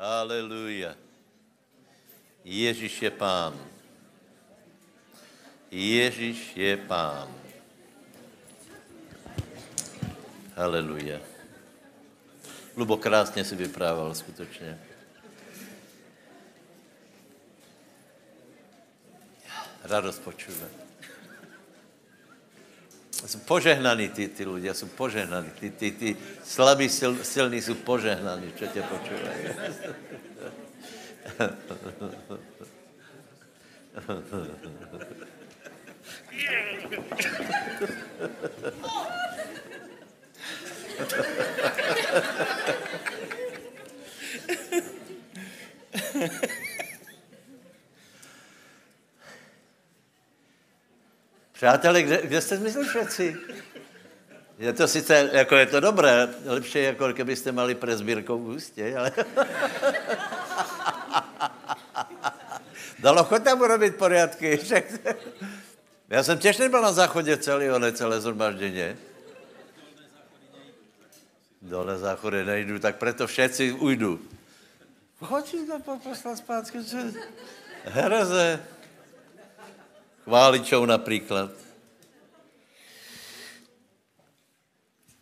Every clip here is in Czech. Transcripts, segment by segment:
Haleluja. Ježíš je pán. Ježíš je pán. Haleluja. Lubo, krásně si vyprával, skutečně. Radost počuve. Jsou požehnaní ty, ty ľudia, jsou požehnaní. Ty, ty, ty slabí, sil, silní jsou požehnaní, čo tě počúvají. Přátelé, kde, kde jste zmizli všetci? Je to sice, jako je to dobré, lepší, jako kdybyste mali prezbírkou v ústě, ale... Dalo chod tam urobit poriadky. Já jsem těž nebyl na záchodě celý, ne celé zhromažděně. Dole záchody nejdu, tak proto všetci ujdu. Chodí to poslat zpátky. Hereze. Chváličou například.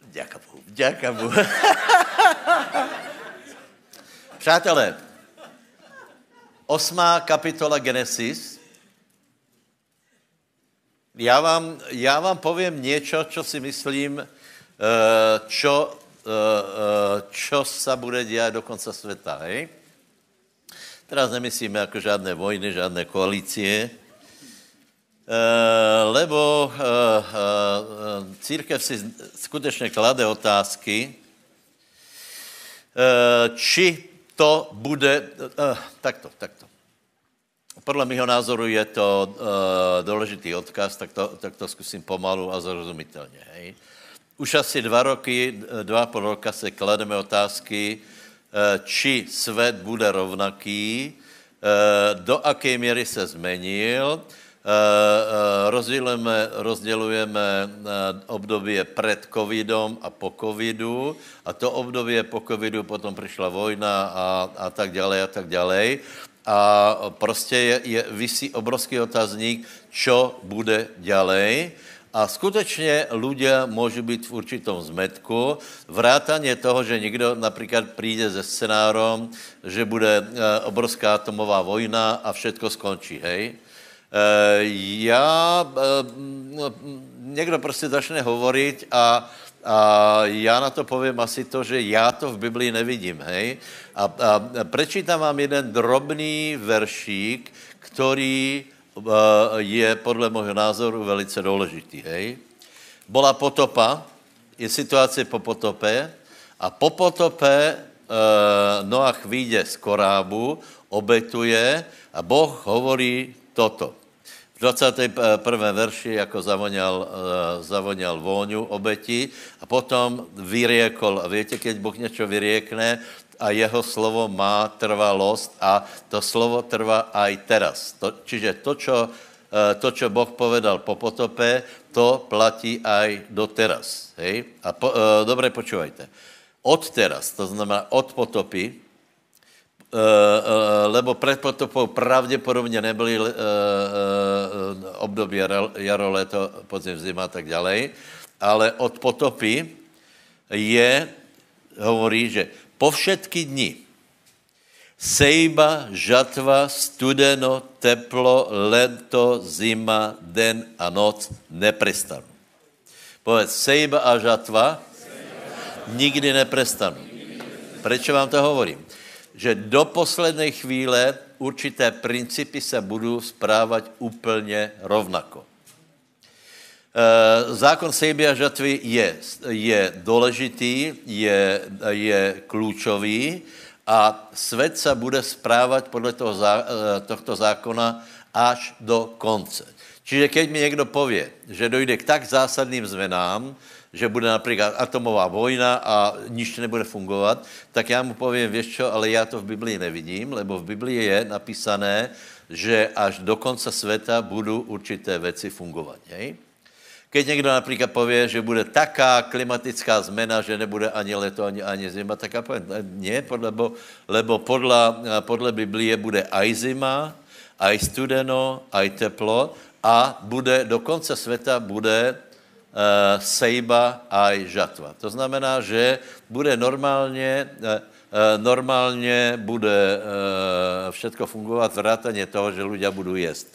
Děka Bohu, děka Bohu. Přátelé, osmá kapitola Genesis. Já vám, já vám povím něco, co si myslím, eh, čo, eh, eh, čo sa bude dělat do konce světa. Hej? Teraz nemyslíme jako žádné vojny, žádné koalície, lebo církev si skutečně klade otázky, či to bude, takto, takto. Podle mého názoru je to důležitý odkaz, tak to, tak to zkusím pomalu a zrozumitelně. Hej. Už asi dva roky, dva půl roka se klademe otázky, či svět bude rovnaký, do jaké míry se zmenil, rozdělujeme, rozdělujeme období před covidom a po covidu a to období po covidu potom přišla vojna a, a tak dále a tak dále. A prostě je, je, vysí obrovský otazník, čo bude ďalej. A skutečně ľudia můžu být v určitom zmetku. Vrátaně toho, že někdo například přijde se scenárom, že bude obrovská atomová vojna a všetko skončí, hej? Já, někdo prostě začne hovorit a, a já na to povím asi to, že já to v Biblii nevidím, hej? A, a prečítam vám jeden drobný veršík, který je podle mého názoru velice důležitý, hej? Bola potopa, je situace po potope a po potope Noach vyjde z korábu, obetuje a Boh hovorí toto. V 21. verši jako zavoněl, zavoněl vůňu obeti a potom vyriekol. A víte, keď Boh něco vyriekne a jeho slovo má trvalost a to slovo trvá aj teraz. To, čiže to, čo, to, čo Boh povedal po potope, to platí aj do teraz. Hej? A po, dobre počúvajte. Od teraz, to znamená od potopy, lebo před potopou pravděpodobně nebyly uh, období jaro, léto, podzim, zima a tak dále, ale od potopy je, hovorí, že po všetky dni sejba, žatva, studeno, teplo, leto, zima, den a noc neprestanou. Povedz, sejba a žatva nikdy neprestanou. Proč vám to hovorím? Že do posledné chvíle určité principy se budou správat úplně rovnako. Zákon sejby a žatvy je, je důležitý, je, je klíčový a svět se bude správat podle toho, tohto zákona až do konce. Čiže keď mi někdo pově, že dojde k tak zásadným zmenám, že bude například atomová vojna a nič nebude fungovat, tak já mu povím, víš čo, ale já to v Biblii nevidím, lebo v Biblii je napísané, že až do konce světa budou určité věci fungovat. Hej? Keď někdo například pově, že bude taká klimatická zmena, že nebude ani leto, ani, ani zima, tak já povím, ne, lebo, lebo podle, podle Biblie bude aj zima, aj studeno, aj teplo a bude do konce světa bude sejba aj žatva. To znamená, že bude normálně, uh, normálně bude všetko fungovat vrátaně toho, že ľudia budou jíst.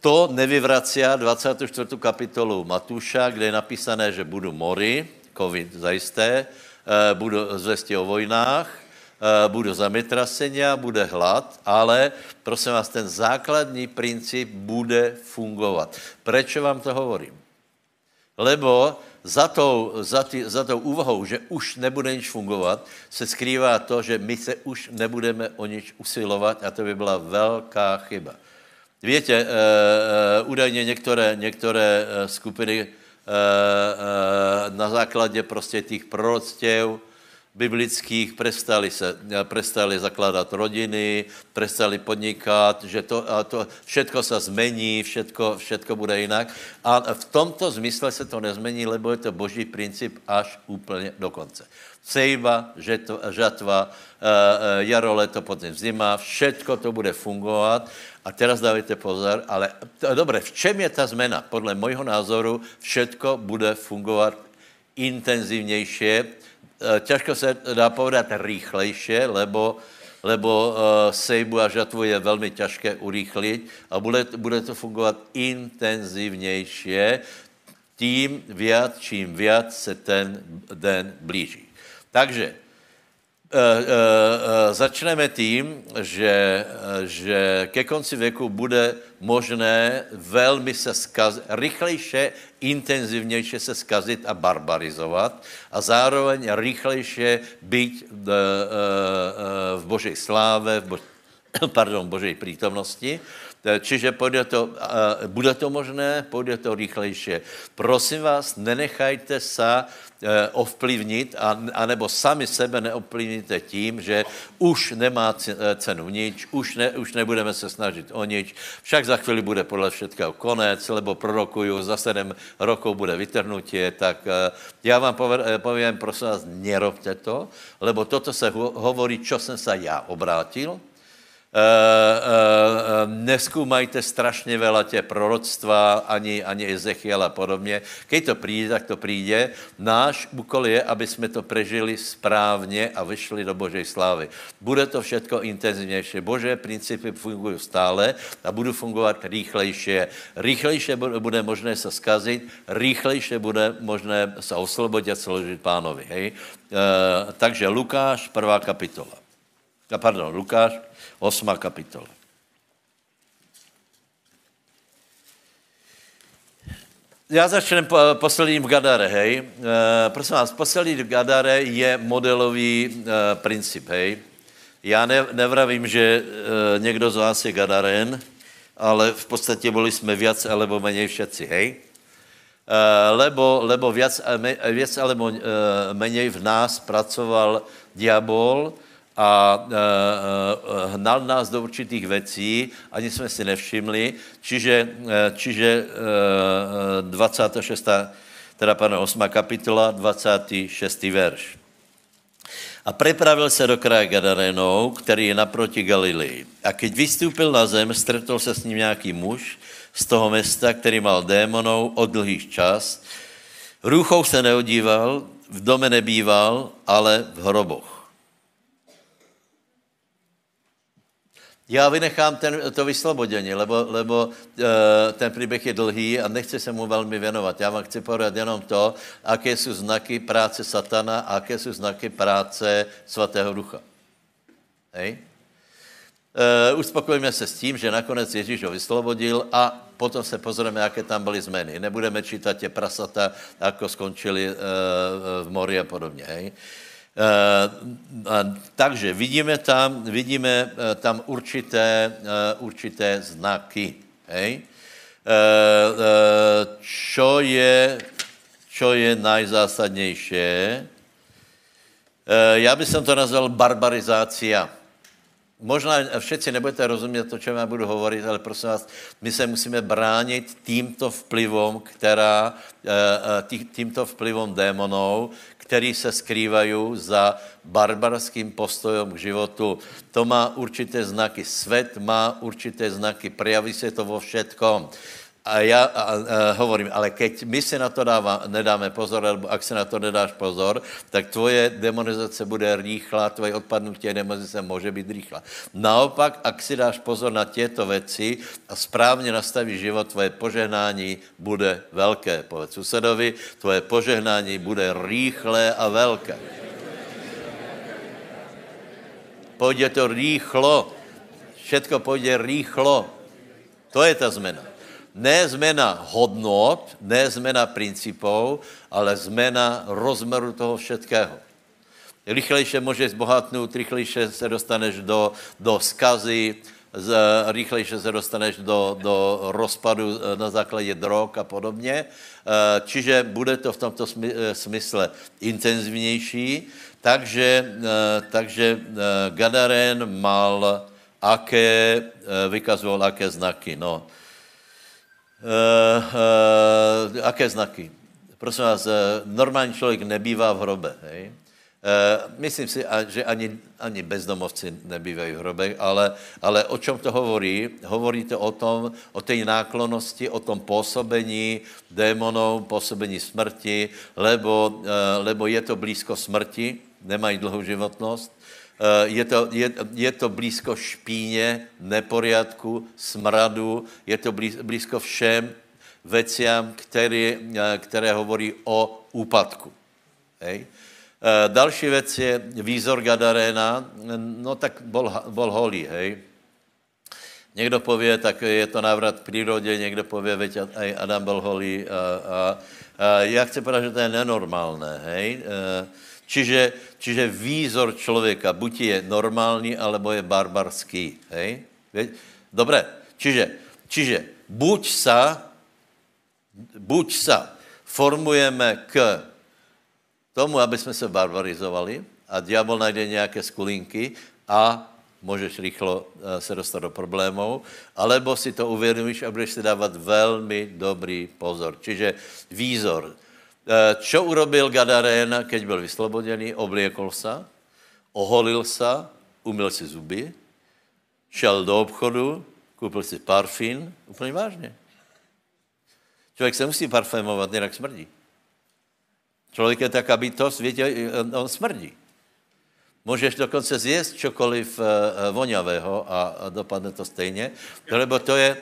To nevyvracia 24. kapitolu Matuša, kde je napísané, že budu mory, covid zajisté, budu zvesti o vojnách, budou zametrasenia, bude hlad, ale prosím vás, ten základní princip bude fungovat. Proč vám to hovorím? Lebo za tou, za, tý, za tou úvahou, že už nebude nič fungovat, se skrývá to, že my se už nebudeme o nič usilovat a to by byla velká chyba. Víte, uh, údajně některé, některé uh, skupiny na základě prostě těch proroctěv, biblických prestali, se, prestali zakládat rodiny, prestali podnikat, že to, a to všetko se zmení, všetko, všetko bude jinak. A v tomto zmysle se to nezmení, lebo je to boží princip až úplně do konce. Sejba, žatva, jaro, leto, podzim, zima, všetko to bude fungovat. A teraz dávajte pozor, ale dobře, v čem je ta zmena? Podle mojho názoru všetko bude fungovat intenzivnější, Eh, těžko se dá povedat rýchlejše, lebo, lebo uh, sejbu a žatvu je velmi těžké urýchlit a bude, bude to fungovat intenzivnější, tím viac, čím viac se ten den blíží. Takže Eh, eh, eh, začneme tím, že, že ke konci věku bude možné velmi se skazit, rychlejše, intenzivnější se skazit a barbarizovat a zároveň rychlejše být v, v Božej sláve, v Bož, pardon, Božej přítomnosti. Čiže půjde to, bude to možné, půjde to rychlejší. Prosím vás, nenechajte se Eh, ovplyvnit, anebo sami sebe neovplyvníte tím, že už nemá eh, cenu nič, už, ne, už nebudeme se snažit o nič, však za chvíli bude podle všetkého konec, lebo prorokuju, za sedm rokov bude vytrhnutie, tak eh, já vám povím, prosím vás, nerobte to, lebo toto se hovorí, čo jsem se já obrátil, Uh, uh, uh, neskúmajte strašně veľa tě proroctva, ani, ani Ezechiel a podobně. Keď to přijde, tak to přijde. Náš úkol je, aby jsme to prežili správně a vyšli do Božej slávy. Bude to všetko intenzivnější. Bože principy fungují stále a budou fungovat rýchlejšie. Rýchlejšie bude možné se skazit, rýchlejšie bude možné se oslobodit a složit pánovi. Hej? Uh, takže Lukáš, prvá kapitola. Pardon, Lukáš, 8. kapitola. Já začnu posledním v Gadare, hej. E, prosím vás, poslední v Gadare je modelový e, princip, hej. Já ne, nevravím, že e, někdo z vás je Gadaren, ale v podstatě byli jsme víc alebo méně všetci, hej. Lebo, lebo víc, víc alebo e, méně v nás pracoval diabol, a e, e, hnal nás do určitých věcí, ani jsme si nevšimli, čiže, e, čiže e, 26. teda pardon, 8. kapitola, 26. verš. A prepravil se do kraje Gadarenou, který je naproti Galilei. A keď vystoupil na zem, stretl se s ním nějaký muž z toho města, který mal démonou od dlhých čas. Růchou se neodíval, v dome nebýval, ale v hroboch. Já vynechám ten, to vyslobodění, lebo, lebo e, ten příběh je dlhý a nechci se mu velmi věnovat. Já vám chci povedat jenom to, jaké jsou znaky práce satana a jaké jsou znaky práce svatého ducha. Hej? E, uspokojíme se s tím, že nakonec Ježíš ho vyslobodil a potom se pozrieme, jaké tam byly změny. Nebudeme čítat tě prasata, jako skončili e, v mori a podobně. Hej? Eh, takže vidíme tam, vidíme eh, tam určité, eh, určité znaky. Hej? Čo je, čo je najzásadnější? Já bych to nazval barbarizácia. Možná všetci nebudete rozumět to, čem já budu hovorit, ale prosím vás, my se musíme bránit tímto vplyvom, která, tímto vplyvom démonů, který se skrývají za barbarským postojom k životu. To má určité znaky. Svět má určité znaky. Prejaví se to vo všetkom. A já a, a, hovorím, ale keď my si na to dává, nedáme pozor, nebo ak si na to nedáš pozor, tak tvoje demonizace bude rýchla, tvoje odpadnutí demonizace může být rýchla. Naopak, ak si dáš pozor na těto věci a správně nastavíš život, tvoje požehnání bude velké. Povedz susedovi, tvoje požehnání bude rýchlé a velké. Půjde to rýchlo. Všetko půjde rýchlo. To je ta zmena ne zmena hodnot, ne zmena principů, ale zmena rozmeru toho všetkého. Rychlejše můžeš zbohatnout, rychlejše se dostaneš do, do skazy, z, rychlejše se dostaneš do, do rozpadu eh, na základě drog a podobně. Eh, čiže bude to v tomto eh, smysle intenzivnější. Takže, takže Gadaren mal aké, vykazoval aké znaky. No, Uh, uh, aké znaky? Prosím vás, uh, normální člověk nebývá v hrobe, hej? Uh, myslím si, že ani, ani bezdomovci nebývají v hrobech, ale, ale o čem to hovorí? Hovorí to o tom, o té náklonosti, o tom působení démonů, působení smrti, lebo, uh, lebo je to blízko smrti, nemají dlouhou životnost, Eh, je to, je, je to blízko špíně, neporiadku, smradu, je to blízko všem veciam, které, eh, které hovorí o úpadku. Hej. Eh, další věc je výzor Gadaréna, no tak bol, bol holý, hej. Někdo pově, tak je to návrat k přírodě, někdo pově, veď aj Adam byl holý. A, a, a já chci povedat, že to je nenormálné, hej. E, Čiže, čiže výzor člověka buď je normální, alebo je barbarský. Hej? Dobré, čiže, čiže buď sa, buď sa formujeme k tomu, aby jsme se barbarizovali a diabol najde nějaké skulinky a můžeš rychlo eh, se dostat do problémů, alebo si to uvědomíš a budeš si dávat velmi dobrý pozor. Čiže výzor. Eh, čo urobil Gadarén, keď byl vyslobodený? Obliekol sa, oholil sa, umyl si zuby, šel do obchodu, koupil si parfín, úplně vážně. Člověk se musí parfémovat, jinak smrdí. Člověk je taká bytost, víte, on smrdí. Můžeš dokonce zjíst čokoliv eh, voňavého a dopadne to stejně, lebo to je,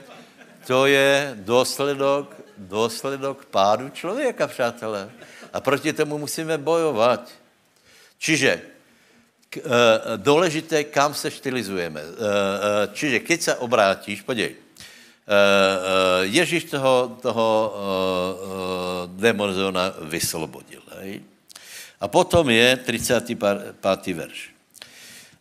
to je důsledok, důsledok pádu člověka, přátelé. A proti tomu musíme bojovat. Čiže k, e, důležité, kam se štylizujeme. E, e, čiže keď se obrátíš, podívej, Ježíš toho, toho demonzona vyslobodil. Hej? A potom je 35. verš.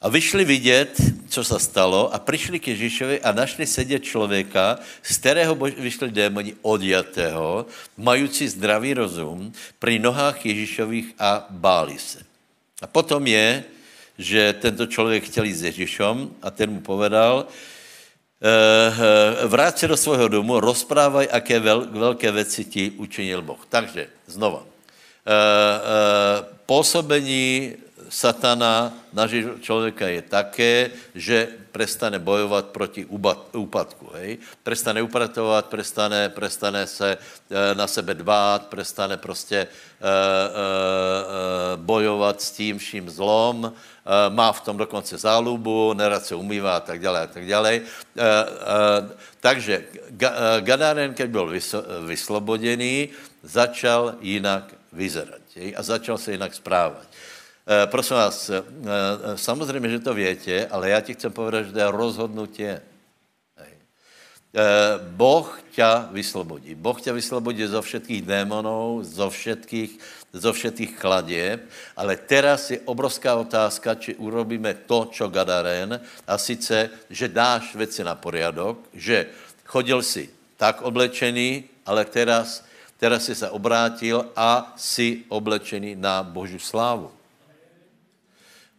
A vyšli vidět, co se stalo a přišli k Ježíšovi a našli sedět člověka, z kterého vyšli démoni odjatého, mající zdravý rozum, při nohách Ježíšových a báli se. A potom je, že tento člověk chtěl jít s Ježíšem a ten mu povedal, e, vrát se do svého domu, rozprávaj, aké vel, velké věci ti učinil Boh. Takže, znova. E, e, působení satana na člověka je také, že prestane bojovat proti úpadku. Hej? Prestane upratovat, prestane, prestane se e, na sebe dbát, prestane prostě e, e, bojovat s tím vším zlom, má v tom dokonce zálubu, nerad se umývá a tak dále a tak dále. Takže Gadaren, když byl vyslobodený, začal jinak vyzerat a začal se jinak správat. Eh, prosím vás, eh, eh, samozřejmě, že to větě, ale já ti chcem povedat, že to je rozhodnutě. Boh tě vyslobodí. Boh tě vyslobodí zo všetkých démonů, zo všetkých, zo všetkých chladě, ale teraz je obrovská otázka, či urobíme to, čo Gadaren, a sice, že dáš věci na poriadok, že chodil si tak oblečený, ale teraz, teraz si se obrátil a si oblečený na Boží slávu.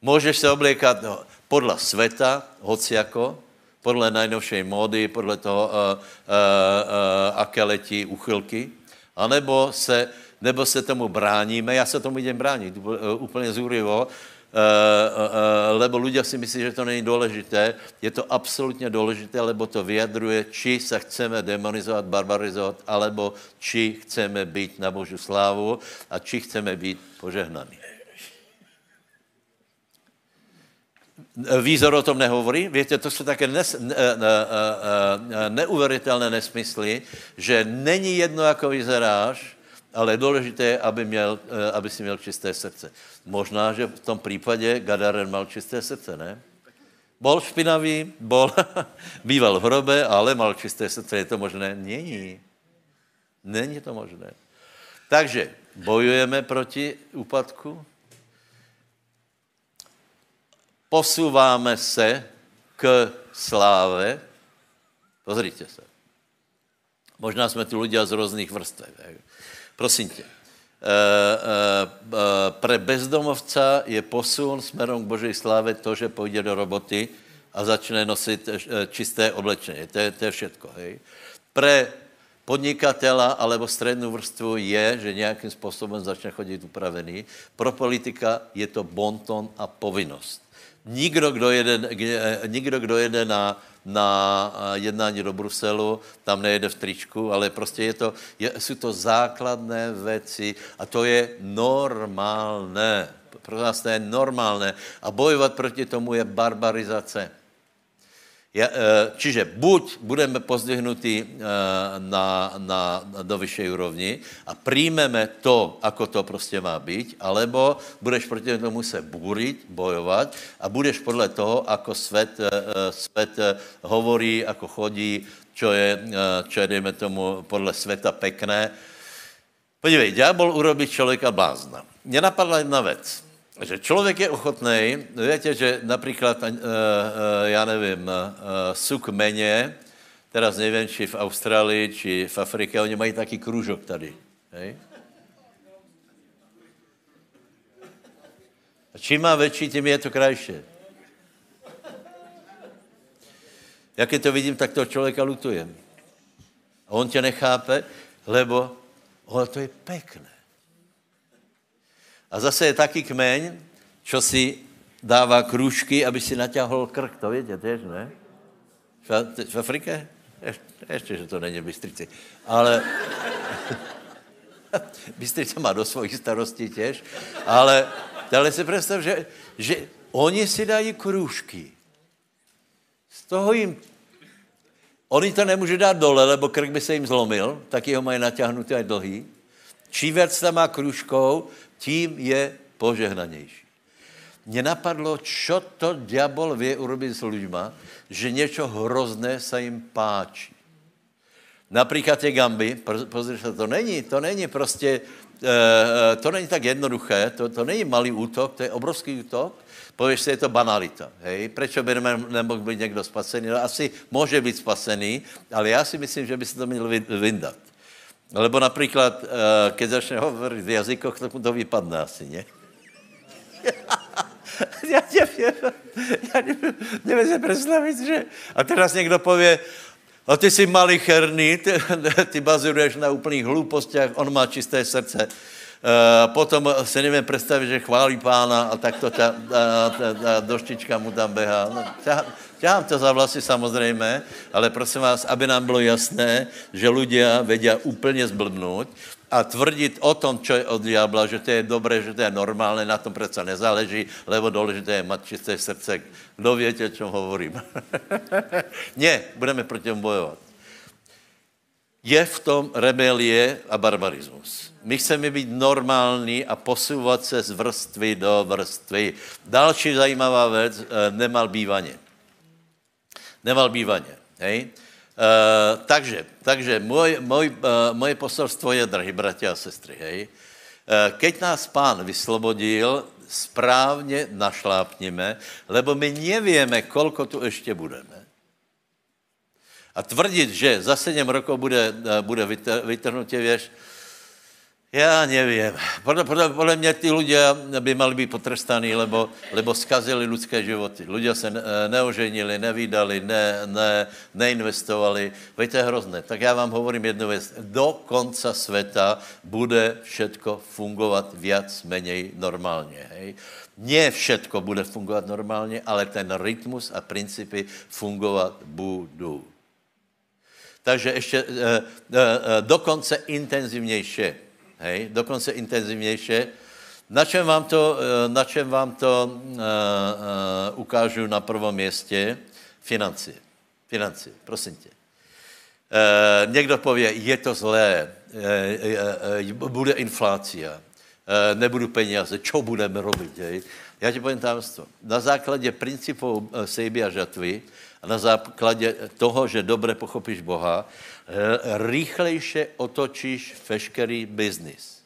Můžeš se oblékat, no, podle světa, hociako, podle najnovšej módy, podle toho, uh, uh, uh, aké letí uchylky, anebo se, nebo se tomu bráníme, já se tomu idem bránit úplně zúrivo, lebo ľudia si myslí, že to není důležité. Je to absolutně důležité, lebo to vyjadruje, či se chceme demonizovat, barbarizovat, alebo či chceme být na Božu slávu a či chceme být požehnaní. Výzor o tom nehovorí. Víte, to jsou také nes, ne, ne, ne, neuvěřitelné nesmysly, že není jedno, jako vyzeráš, ale je důležité, aby, měl, aby si měl čisté srdce. Možná, že v tom případě Gadaren mal čisté srdce, ne? Bol špinavý, bol, býval v hrobe, ale mal čisté srdce. Je to možné? Není. Není to možné. Takže bojujeme proti úpadku, posouváme se k sláve. Pozrite se. Možná jsme tu lidé z různých vrstev. Prosím tě. E, e, pre bezdomovca je posun směrem k Božej sláve to, že půjde do roboty a začne nosit čisté oblečení. To je, to je všetko. Hej. Pre podnikatela alebo střední vrstvu je, že nějakým způsobem začne chodit upravený. Pro politika je to bonton a povinnost. Nikdo, kdo jede, nikdo, kdo jede na, na jednání do Bruselu, tam nejede v tričku, ale prostě je to, je, jsou to základné věci a to je normálné. Pro nás to je normálné. A bojovat proti tomu je barbarizace. Ja, e, čiže buď budeme pozdvihnutí e, na, na, do vyššej úrovni a príjmeme to, ako to prostě má být, alebo budeš proti tomu se búriť, bojovat a budeš podle toho, ako svět, e, svět hovorí, ako chodí, čo je, čo je, dejme tomu, podle světa pekné. Podívej, ďábel urobí člověka blázna. Mně napadla jedna věc že člověk je ochotný, víte, že například, uh, uh, já nevím, uh, suk meně, teraz nevím, či v Austrálii, či v Africe, oni mají taky kružok tady. Hej? A čím má větší, tím je to krajší. Jak je to vidím, tak toho člověka lutujem. A on tě nechápe, lebo ale to je pekné. A zase je taky kmeň, čo si dává kružky, aby si naťahol krk. To víte tež, ne? V Afrike? Ještě, že to není Bystrici. Ale Bystrica má do svojich starostí těž. Ale, ale si představ, že, že oni si dají kružky. Z toho jim Oni to nemůže dát dole, lebo krk by se jim zlomil, taky ho mají natáhnutý a dlhý. Čím víc tam má kružkou, tím je požehnanější. Mně napadlo, čo to diabol vě urobit s lidma, že něco hrozné se jim páčí. Například ty gamby, pozri se, to není, to není prostě, e, to není tak jednoduché, to, to není malý útok, to je obrovský útok. Pověš si, je to banalita. Hej? Proč by nemohl být někdo spasený? No, asi může být spasený, ale já si myslím, že by se to měl vyndat. Lebo například, uh, keď začne hovorit v jazykoch, tak mu to vypadne asi, ne? já nevím, já nevím, nevím si představit, že... A teraz někdo pově, a ty jsi malicherný, ty, ty baziruješ na úplných hloupostiach, on má čisté srdce. Uh, potom se nevím představit, že chválí pána a tak to ta, ta, ta, ta doštička mu tam běhá. No, Ťahám to za vlasy samozřejmě, ale prosím vás, aby nám bylo jasné, že ľudia vedia úplně zblbnout a tvrdit o tom, čo je od diabla, že to je dobré, že to je normálné, na tom přece nezáleží, lebo důležité je mať čisté srdce. Kdo větě, o čem hovorím? ne, budeme proti tomu bojovat. Je v tom rebelie a barbarismus. My chceme být normální a posouvat se z vrstvy do vrstvy. Další zajímavá věc, eh, nemal bývaně nemal bývaně. Hej? Uh, takže, takže můj, můj, uh, moje poselstvo je, drahí bratia a sestry, hej, uh, keď nás pán vyslobodil, správně našlápníme, lebo my nevíme, kolko tu ještě budeme. A tvrdit, že za sedm rokov bude, bude vytrhnutě, věž, Já nevím. Podle, podle, podle mě ty lidé by mali být potrestaní, lebo, lebo skazili lidské životy. Lidé se neoženili, nevydali, ne, ne, neinvestovali. To je hrozné. Tak já vám hovorím jednu věc. Do konca světa bude všetko fungovat menej normálně. Hej? Ne všetko bude fungovat normálně, ale ten rytmus a principy fungovat budou. Takže ještě e, e, e, dokonce intenzivnější hej, dokonce intenzivnější. Na čem vám to, na čem vám to uh, uh, ukážu na prvom městě? Financie. Financie, prosím tě. Uh, někdo pově, je to zlé, uh, uh, bude inflácia, uh, nebudu peníze, čo budeme robit? Hej? Já ti povím tajemstvo. Na základě principů sejby a žatvy a na základě toho, že dobře pochopíš Boha, rýchlejše otočíš veškerý biznis.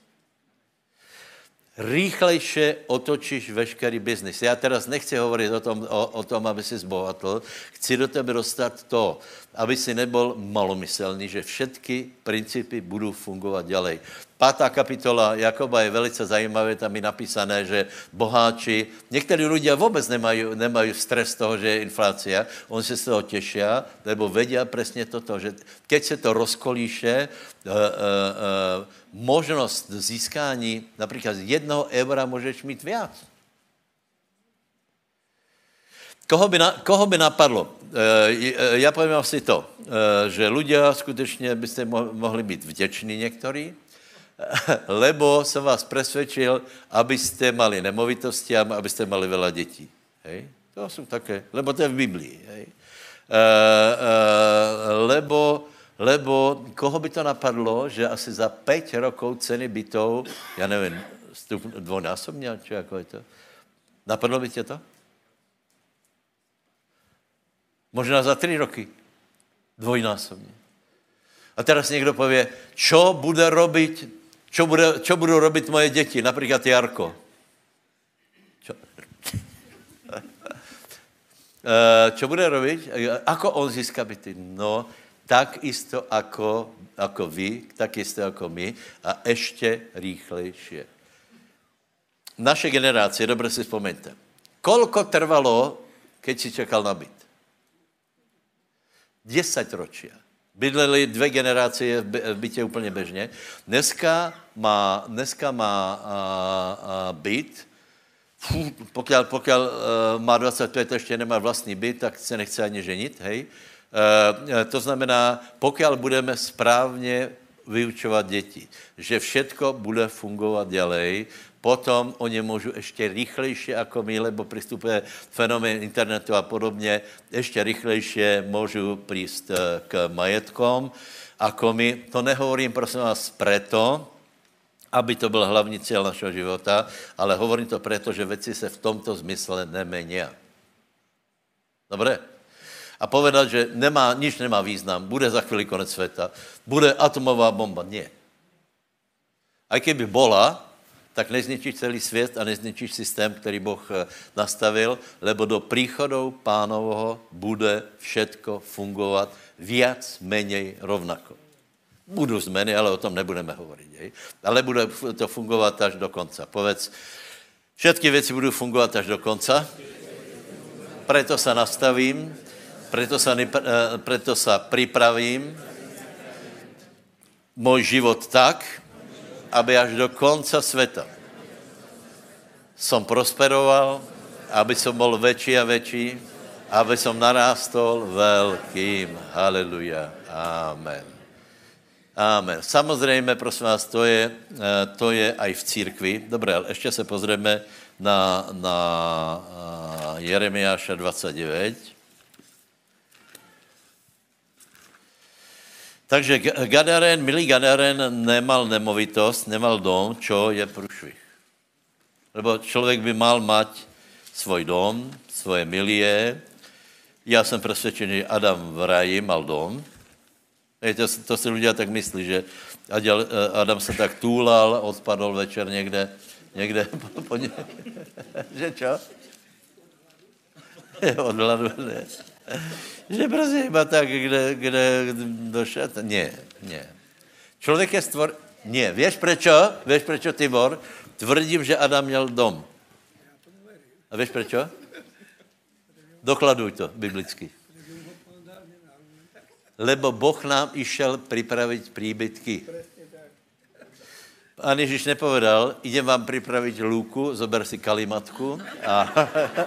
Rýchlejše otočíš veškerý biznis. Já teraz nechci hovorit o tom, o, o tom aby si zbohatl. Chci do tebe dostat to, aby si nebyl malomyselný, že všetky principy budou fungovat ďalej. Pátá kapitola Jakoba je velice zajímavé, tam je napísané, že boháči, někteří lidé vůbec nemají, nemají stres toho, že je inflácia, on se z toho těší, nebo vědí přesně toto, že keď se to rozkolíše, uh, uh, uh, možnost získání například jednoho eura můžeš mít víc. Koho by, na, koho by napadlo? Já povím asi to, že ľudia skutečně byste mohli být vděční některý, lebo jsem vás přesvědčil, abyste mali nemovitosti a abyste mali veľa dětí. Hej? To jsou také, lebo to je v Biblii. Hej? E, e, lebo, lebo koho by to napadlo, že asi za 5 rokov ceny bytov, já nevím, stup dvojnásobně, či jako je to? Napadlo by tě to? Možná za tři roky. Dvojnásobně. A teraz někdo pově, čo bude robiť, čo, bude, čo budou robit moje děti, například Jarko. Čo? Eh, čo bude robiť? Ako on získá byty? No, tak isto ako, ako vy, tak isto ako my a ještě rýchlejšie. Naše generácie, dobře si vzpomeňte, kolko trvalo, keď si čekal na byt? 10 ročia. Bydleli dvě generace v bytě úplně bežně. Dneska má, dneska má a, a byt, pokud, pokud uh, má 25 a ještě nemá vlastní byt, tak se nechce ani ženit, hej. Uh, to znamená, pokud budeme správně vyučovat děti, že všetko bude fungovat dělej, Potom oni můžu ještě rychlejší jako my, lebo přistupuje fenomén internetu a podobně, ještě rychlejší můžu přijít eh, k majetkom ako my. To nehovorím, prosím vás, preto, aby to byl hlavní cíl našeho života, ale hovorím to proto, že věci se v tomto zmysle nemení. Dobře? A povedat, že nemá, nič nemá význam, bude za chvíli konec světa, bude atomová bomba. Nie. A kdyby bola, tak nezničíš celý svět a nezničíš systém, který Boh eh, nastavil, lebo do příchodou pánovoho bude všetko fungovat viac, menej rovnako. Budou zmeny, ale o tom nebudeme hovorit. Je? Ale bude to fungovat až do konca. Povedz, všetky věci budou fungovat až do konca, preto se nastavím, preto se, eh, preto se připravím, můj život tak, aby až do konca světa som prosperoval, aby som bol väčší a väčší, aby som narástol veľkým. Haleluja. Amen. Amen. Samozřejmě, prosím vás, to je, eh, to je aj v církvi. Dobré, ale ještě se pozrieme na, na eh, Jeremiáša 29. Takže Gadaren, milý Gadaren nemal nemovitost, nemal dom, čo je průšvih. Lebo člověk by mal mať svůj dom, svoje milie. Já jsem přesvědčený, že Adam v ráji mal dom. To, to si lidé tak myslí, že Adam se tak túlal, odpadl večer někde, někde po, ně, že čo? Od hladu, ne že prostě iba tak, kde, kde došel. Ne, ne. Člověk je stvor... Nie, víš prečo? Víš prečo, Tibor? Tvrdím, že Adam měl dom. A víš prečo? Dokladuj to biblicky. Lebo Boh nám išel připravit příbytky. Pán Ježíš nepovedal, idem vám připravit lůku, zober si kalimatku a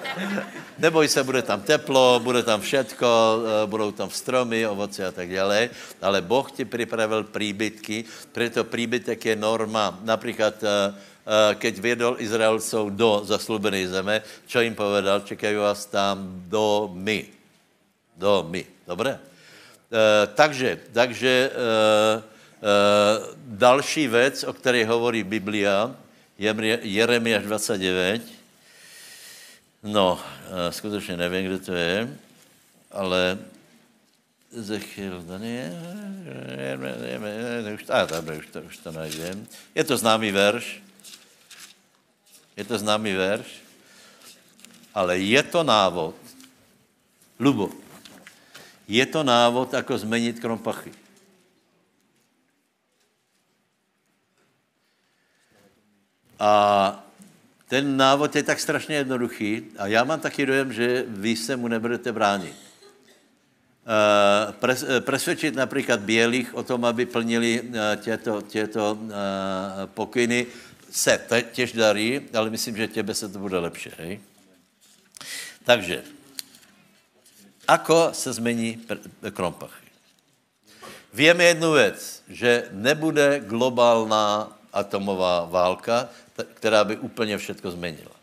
neboj se, bude tam teplo, bude tam všetko, eh, budou tam stromy, ovoce a tak dále, ale Boh ti připravil příbytky, preto příbytek je norma. Například, eh, eh, keď vědol Izraelcov do zaslúbené zeme, čo jim povedal, čekají vás tam domy. Domy, dobré? Takže, takže další věc, o které hovorí Biblia, je Jeremiáš 29. No, uh, skutečně nevím, kde to je, ale Ezechiel, Daniel, už, a dobré, už to, už to najdem. Je to známý verš. Je to známý verš. Ale je to návod. Lubo. Je to návod, jako změnit krompachy. A ten návod je tak strašně jednoduchý a já mám taky dojem, že vy se mu nebudete bránit. Eh, eh, presvědčit například bělých o tom, aby plnili eh, těto, těto pokyny, se těž darí, ale myslím, že těbe se to bude lepší. Hej? Takže, ako se změní krompachy? Víme jednu věc, že nebude globálna atomová válka, která by úplně všechno změnila.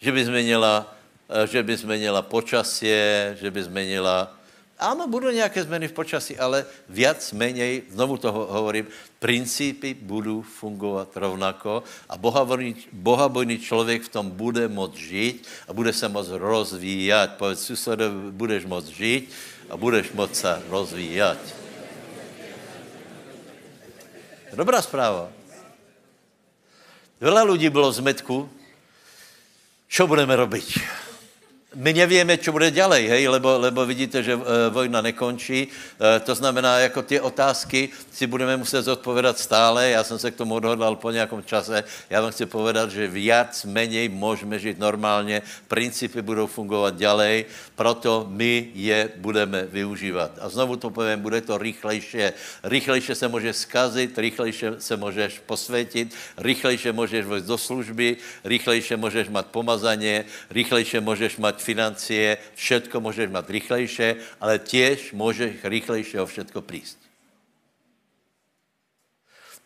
Že by změnila, eh, že by změnila počasie, že by změnila... Ano, budou nějaké změny v počasí, ale viac, méně, znovu to hovorím, principy budou fungovat rovnako a bohabojný, bohabojný člověk v tom bude moct žít a bude se moct rozvíjat. Povedz susedovi, budeš moct žít a budeš moct se rozvíjat. Dobrá zpráva. Veľa lidí bylo z metku. Co budeme robiť? My nevíme, co bude dělej, hej, lebo, lebo vidíte, že e, vojna nekončí. E, to znamená, jako ty otázky si budeme muset zodpovědat stále. Já jsem se k tomu odhodlal po nějakom čase. Já vám chci povedat, že viac, menej můžeme žít normálně, principy budou fungovat dělej, proto my je budeme využívat. A znovu to povím, bude to rychlejší. Rychlejší se může skazit, rychlejší se můžeš posvětit, rychlejší můžeš vojít do služby, rychlejší můžeš mít pomazaně, rychlejší můžeš mít financie, všetko můžeš mít rychlejší, ale těž můžeš rychlejší o všetko prísť.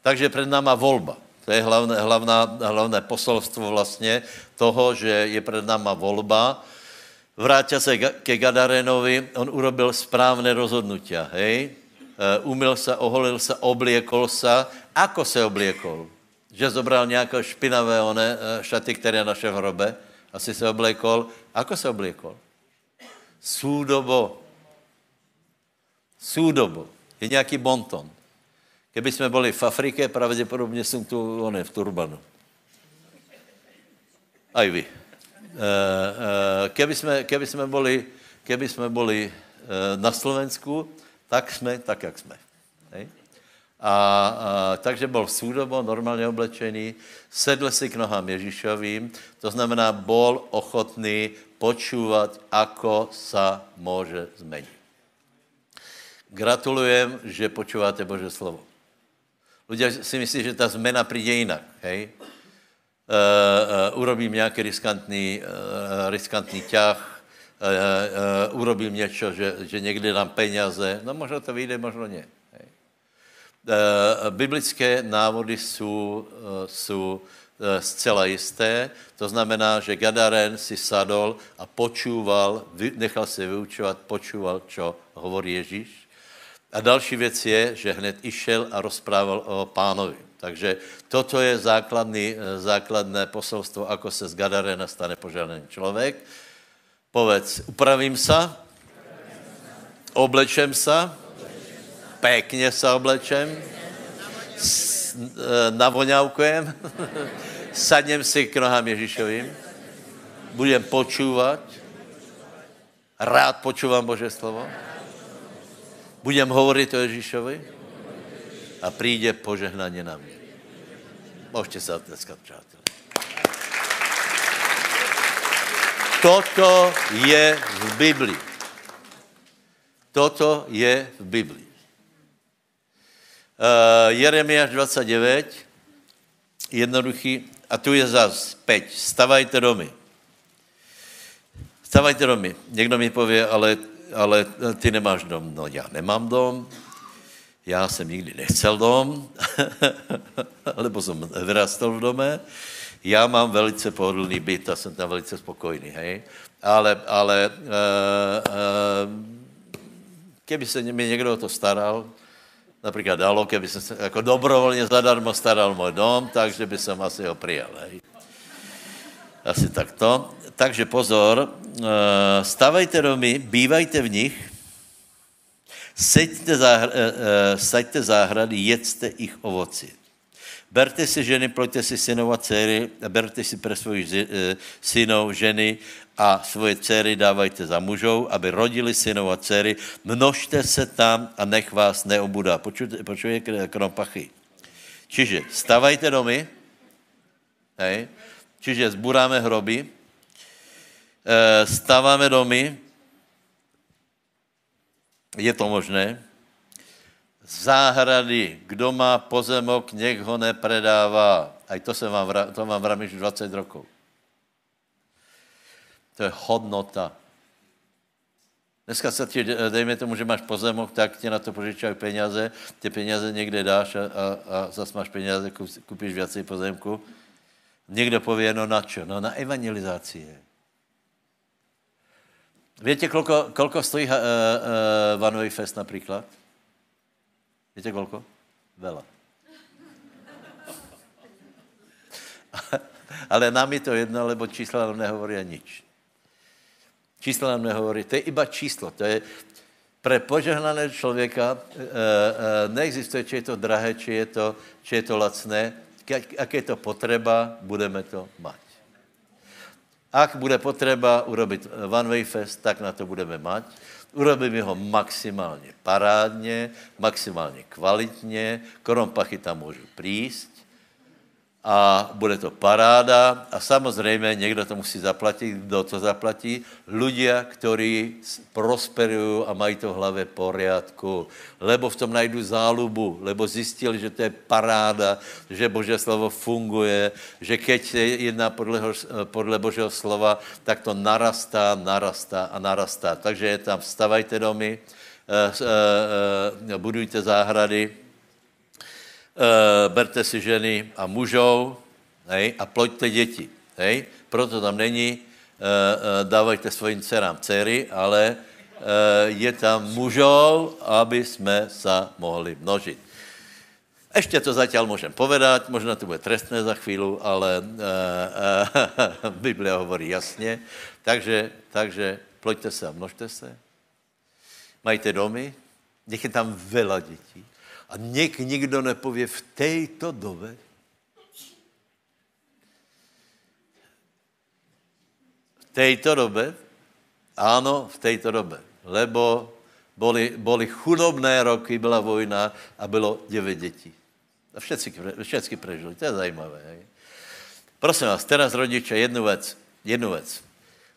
Takže před náma volba. To je hlavné, hlavná, hlavné posolstvo vlastně toho, že je před náma volba. Vrátil se ke Gadarenovi, on urobil správné rozhodnutia, hej? E, umyl se, oholil se, obliekol se. Ako se obliekol? Že zobral nějaké špinavé e, šaty, které naše v hrobe? Asi se obliekol. Ako se obliekol? Súdobo. Súdobo. Je nějaký bonton. Keby jsme byli v Afrike, pravděpodobně jsem tu, on je v turbanu. Aj vy. E, e, keby, jsme, keby, jsme byli, keby jsme byli e, na Slovensku, tak jsme tak, jak jsme. A, a, takže byl súdobo, normálně oblečený, sedl si k nohám Ježíšovým, to znamená, byl ochotný počúvat, ako sa může změnit. Gratulujem, že počúváte Bože slovo. Lidé si myslí, že ta změna přijde jinak, hej? Uh, uh, urobím nějaký riskantný, uh, riskantný ťah, uh, uh, urobím něco, že, že někde dám peněze, no možná to vyjde, možná ne. Uh, biblické návody jsou, uh, jsou uh, zcela jisté, to znamená, že Gadaren si sadol a počúval, nechal se vyučovat, počúval, čo hovorí Ježíš a další věc je, že hned išel a rozprával o pánovi. Takže toto je základný, eh, základné poselstvo, ako se z Gadarena stane požádaný člověk. Povedz, upravím se, oblečem se, pěkně se oblečem, eh, navoňavkujem, sadněm si k nohám Ježíšovým, budem počúvat, rád počúvam Bože slovo, Budem hovorit o Ježíšovi? a přijde požehnaně na mě. Můžete se dneska, přátelé. Toto je v Biblii. Toto je v Biblii. Uh, Jeremiáš 29, jednoduchý, a tu je zas, peť, stavajte domy. Stavajte domy. Někdo mi pově, ale, ale ty nemáš dom. No já nemám dom, já jsem nikdy nechcel dom, lebo jsem vyrastal v dome. Já mám velice pohodlný byt a jsem tam velice spokojný, hej. Ale, ale uh, uh, keby se mi někdo o to staral, například dalo, keby jsem se jako dobrovolně zadarmo staral můj dom, takže by jsem asi ho přijal. Asi takto. Takže pozor, uh, stavajte domy, bývajte v nich, seďte, záhr, uh, saďte záhrady, jedzte ich ovoci. Berte si ženy, ploďte si synov a dcery, berte si pre svojich synov, ženy a svoje dcery dávajte za mužou, aby rodili synov a dcery. Množte se tam a nech vás neobudá. Počujte, počujte kropachy. Čiže stavajte domy, hej, čiže zburáme hroby, e, staváme domy, je to možné, záhrady, kdo má pozemok, nech ho nepredává. A to, se vám, to mám v 20 rokov. To je hodnota. Dneska se ti, dejme tomu, že máš pozemok, tak ti na to požičají peněze, ty peněze někde dáš a, a, a zase máš peněze, kupíš viacej pozemku. Někdo pově, no na čo? No na evangelizaci. Víte, kolko, kolko stojí uh, uh, Vanový fest například? Víte kolko? Vela. Ale nám je to jedno, lebo čísla nám nehovorí nič. Čísla nám nehovorí, to je iba číslo. To je pre požehnané člověka, e, e, neexistuje, či je to drahé, či je to, či je to lacné. Ak je to potreba, budeme to mať. Ak bude potřeba urobit One Way Fest, tak na to budeme mať. Urobíme ho maximálně parádně, maximálně kvalitně, krompachy tam můžu prísť, a bude to paráda a samozřejmě někdo to musí zaplatit, kdo to zaplatí? Ľudia, kteří prosperují a mají to v hlavě poriadku, lebo v tom najdu zálubu, lebo zjistili, že to je paráda, že Boží slovo funguje, že keď se jedná podle, podle Božího slova, tak to narastá, narastá a narastá. Takže je tam vstavajte domy, eh, eh, eh, budujte záhrady, e, berte si ženy a mužov hej, a ploďte děti. Hej. Proto tam není e, e, dávajte svým dcerám dcery, ale e, je tam mužov, aby jsme se mohli množit. Ještě to zatím můžem povedat, možná to bude trestné za chvíli, ale e, e, Biblia hovorí jasně. Takže, takže ploďte se a množte se. Majte domy, nech je tam vela dětí. A něk nikdo nepově v této době, v této době, ano, v této době, lebo boli, boli chudobné roky, byla vojna a bylo devět dětí. A všetci, všetci prežili, to je zajímavé. Hej. Prosím vás, teraz rodiče, jednu věc, jednu věc.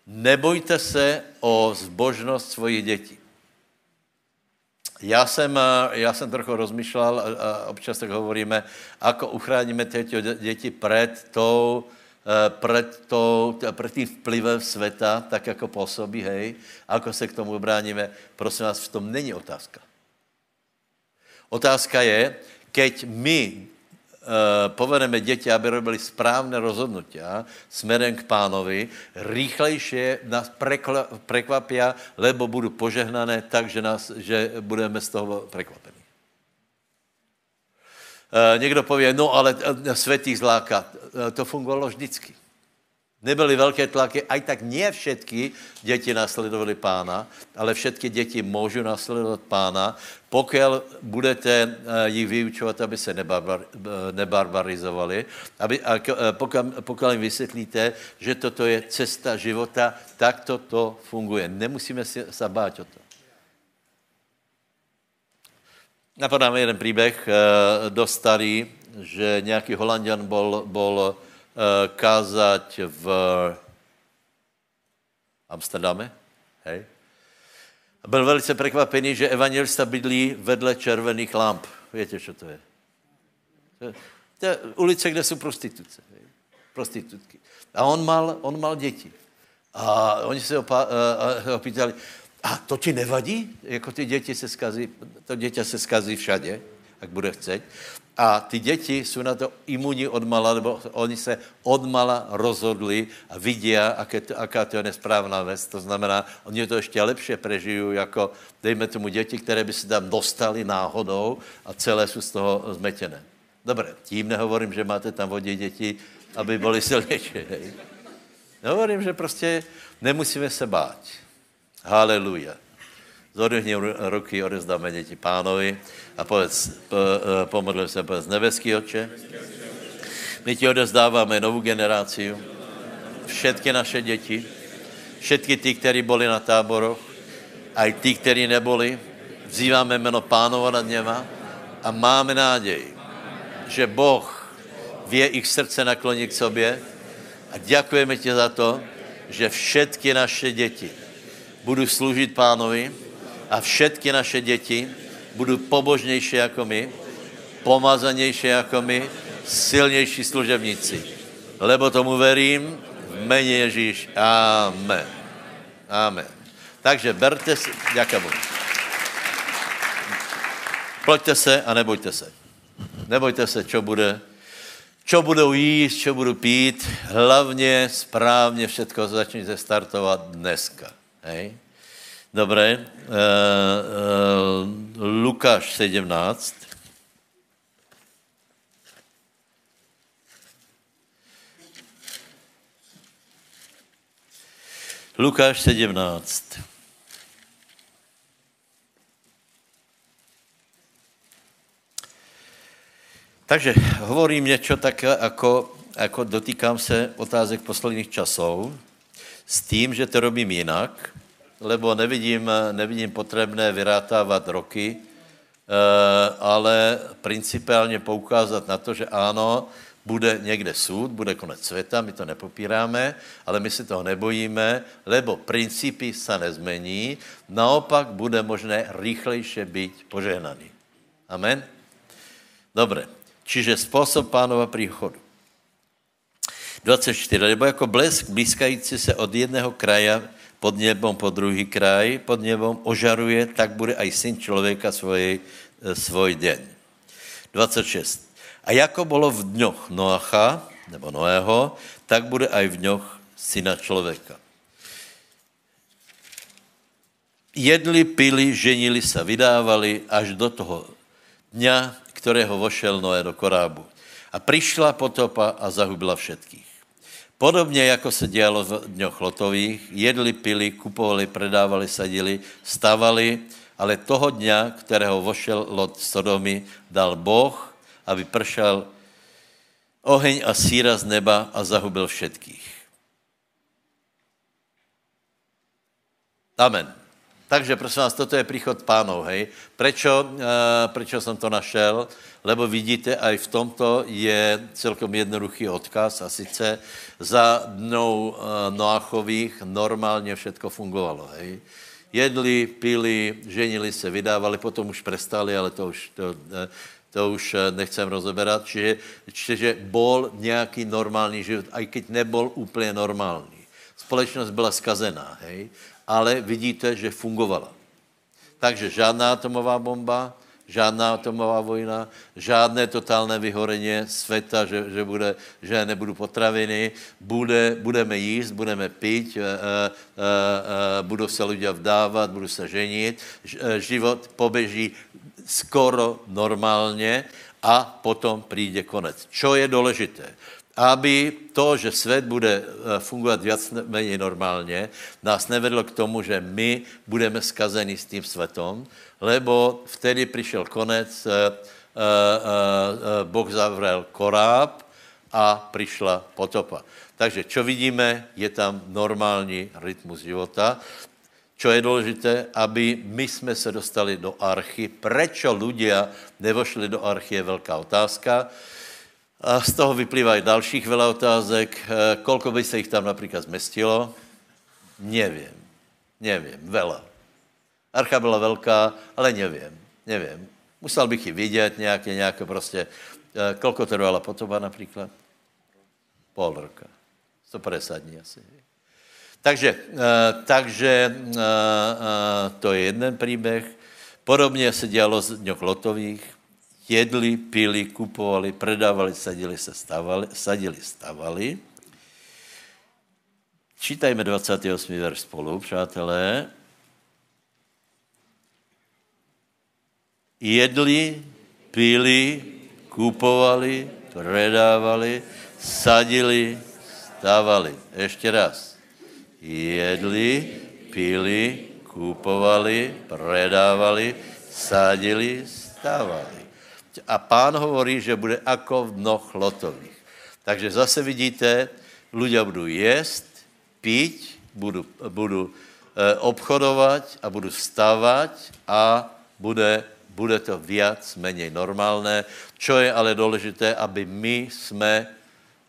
Nebojte se o zbožnost svojich dětí. Já jsem, eh, já jsem trochu rozmýšlel, a občas tak hovoríme, ako uchráníme tyto děti před tou, eh, před, tou, před tím vplyvem světa, tak jako působí, hej, ako se k tomu obráníme. Prosím vás, v tom není otázka. Otázka je, keď my Eh, povedeme děti, aby robili správné rozhodnutí směrem k pánovi, rýchlejšie nás prekvapí, lebo budu požehnané tak, že, nás, že budeme z toho prekvapení. Eh, někdo pově, no ale eh, světých zláka, to fungovalo vždycky. Nebyly velké tlaky, aj tak ne všetky děti následovali pána, ale všetky děti můžou následovat pána, pokud budete eh, jich vyučovat, aby se nebarbar, eh, nebarbarizovali, aby, a eh, pokud, pokud jim vysvětlíte, že toto je cesta života, tak toto funguje. Nemusíme se bát o to. napadá mi jeden příběh, dost starý, že nějaký holandian bol, bol uh, kázať v Amsterdame, hej? A byl velice překvapený, že evangelista bydlí vedle červených lamp. Víte, co to je? To je, ulice, kde jsou prostituce. Hej? Prostitutky. A on mal, on mal děti. A oni se opa, uh, opýtali, a to ti nevadí? Jako ty děti se skazí, to děťa se skazí všade, jak bude chceť. A ty děti jsou na to imunní odmala, nebo oni se odmala rozhodli a vidí, aké to, je nesprávná věc. To znamená, oni to ještě lepše prežijí, jako dejme tomu děti, které by se tam dostali náhodou a celé jsou z toho zmetěné. Dobré, tím nehovorím, že máte tam vodě děti, aby byli silnější. Hovorím, že prostě nemusíme se bát. Haleluja. Zodvihni ruky, odezdáme děti pánovi a povedz, po, eh, pomodlím se, povedz, nebeský oče, my ti odezdáváme novou generaci, všetky naše děti, všetky ty, kteří byli na táboroch, a i ty, kteří neboli, vzýváme jméno pánova nad něma a máme nádej, že Boh vě ich srdce naklonit k sobě a děkujeme ti za to, že všetky naše děti budou sloužit pánovi a všetky naše děti budou pobožnější jako my, pomazanější jako my, silnější služebníci. Lebo tomu verím, v jméně Ježíš. Amen. Amen. Takže berte si, děkuji. Pojďte se a nebojte se. Nebojte se, čo bude, čo budou jíst, čo budou pít. Hlavně správně všetko začněte startovat dneska. Hej? Dobré. Uh, uh, Lukáš 17. Lukáš 17. Takže hovorím něco tak, jako, jako dotýkám se otázek posledních časů, s tím, že to robím jinak, lebo nevidím, nevidím potřebné vyrátávat roky, eh, ale principiálně poukázat na to, že ano, bude někde soud, bude konec světa, my to nepopíráme, ale my se toho nebojíme, lebo principy se nezmení, naopak bude možné rychlejše být požehnaný. Amen? Dobré, čiže způsob pánova příchodu. 24. Lebo jako blesk blízkající se od jedného kraja pod nebom po druhý kraj, pod nebom ožaruje, tak bude aj syn člověka svoj, e, svoj den. 26. A jako bylo v dňoch Noacha, nebo Noého, tak bude aj v dňoch syna člověka. Jedli, pili, ženili se, vydávali až do toho dňa, kterého vošel Noé do korábu. A přišla potopa a zahubila všetkých. Podobně, jako se dělalo v dňoch lotových, jedli, pili, kupovali, predávali, sadili, stavali, ale toho dňa, kterého vošel Lot Sodomy, dal Boh, aby pršel oheň a síra z neba a zahubil všetkých. Amen. Takže prosím vás, toto je příchod pánov, hej. Prečo, uh, prečo jsem to našel? lebo vidíte, aj v tomto je celkom jednoduchý odkaz a sice za dnou eh, Noachových normálně všetko fungovalo. Hej? Jedli, pili, ženili se, vydávali, potom už prestali, ale to už, to, eh, to už nechcem rozeberat. Čiže, čiže bol nějaký normální život, i keď nebol úplně normální. Společnost byla skazená, hej? Ale vidíte, že fungovala. Takže žádná atomová bomba, žádná atomová vojna, žádné totálné vyhoreně světa, že, že, bude, že nebudu potraviny, bude, budeme jíst, budeme pít, e, e, e, budou se lidé vdávat, budou se ženit, život pobeží skoro normálně a potom přijde konec. Čo je důležité? Aby to, že svět bude fungovat víc méně normálně, nás nevedlo k tomu, že my budeme skazeni s tím světom, lebo vtedy přišel konec, eh, eh, eh, Boh zavřel koráb a přišla potopa. Takže čo vidíme, je tam normální rytmus života. čo je důležité, aby my jsme se dostali do archy. Prečo ľudia nevošli do archy, je velká otázka. A z toho vyplývají dalších veľa otázek. E, kolko by se jich tam například zmestilo? Nevím. Nevím. Vela. Archa byla velká, ale nevím. Nevím. Musel bych ji vidět nějaké, nějaké prostě... E, kolko trvala potoba například? Pol roka. 150 dní asi. Takže, eh, takže eh, eh, to je jeden příběh. Podobně se dělalo z dňoch lotových. Jedli, pili, kupovali, predávali, sadili se, stavali, sadili, stavali. Čítajme 28. verš spolu, přátelé. Jedli, pili, kupovali, predávali, sadili, stávali. Ještě raz jedli, pili, kúpovali, predávali, sádili, stávali. A pán hovorí, že bude jako v dnoch lotových. Takže zase vidíte, ľudia budou jíst, pít, budu, budu eh, obchodovat a budu vstávat a bude, bude to viac, menej normálné. Čo je ale důležité, aby my jsme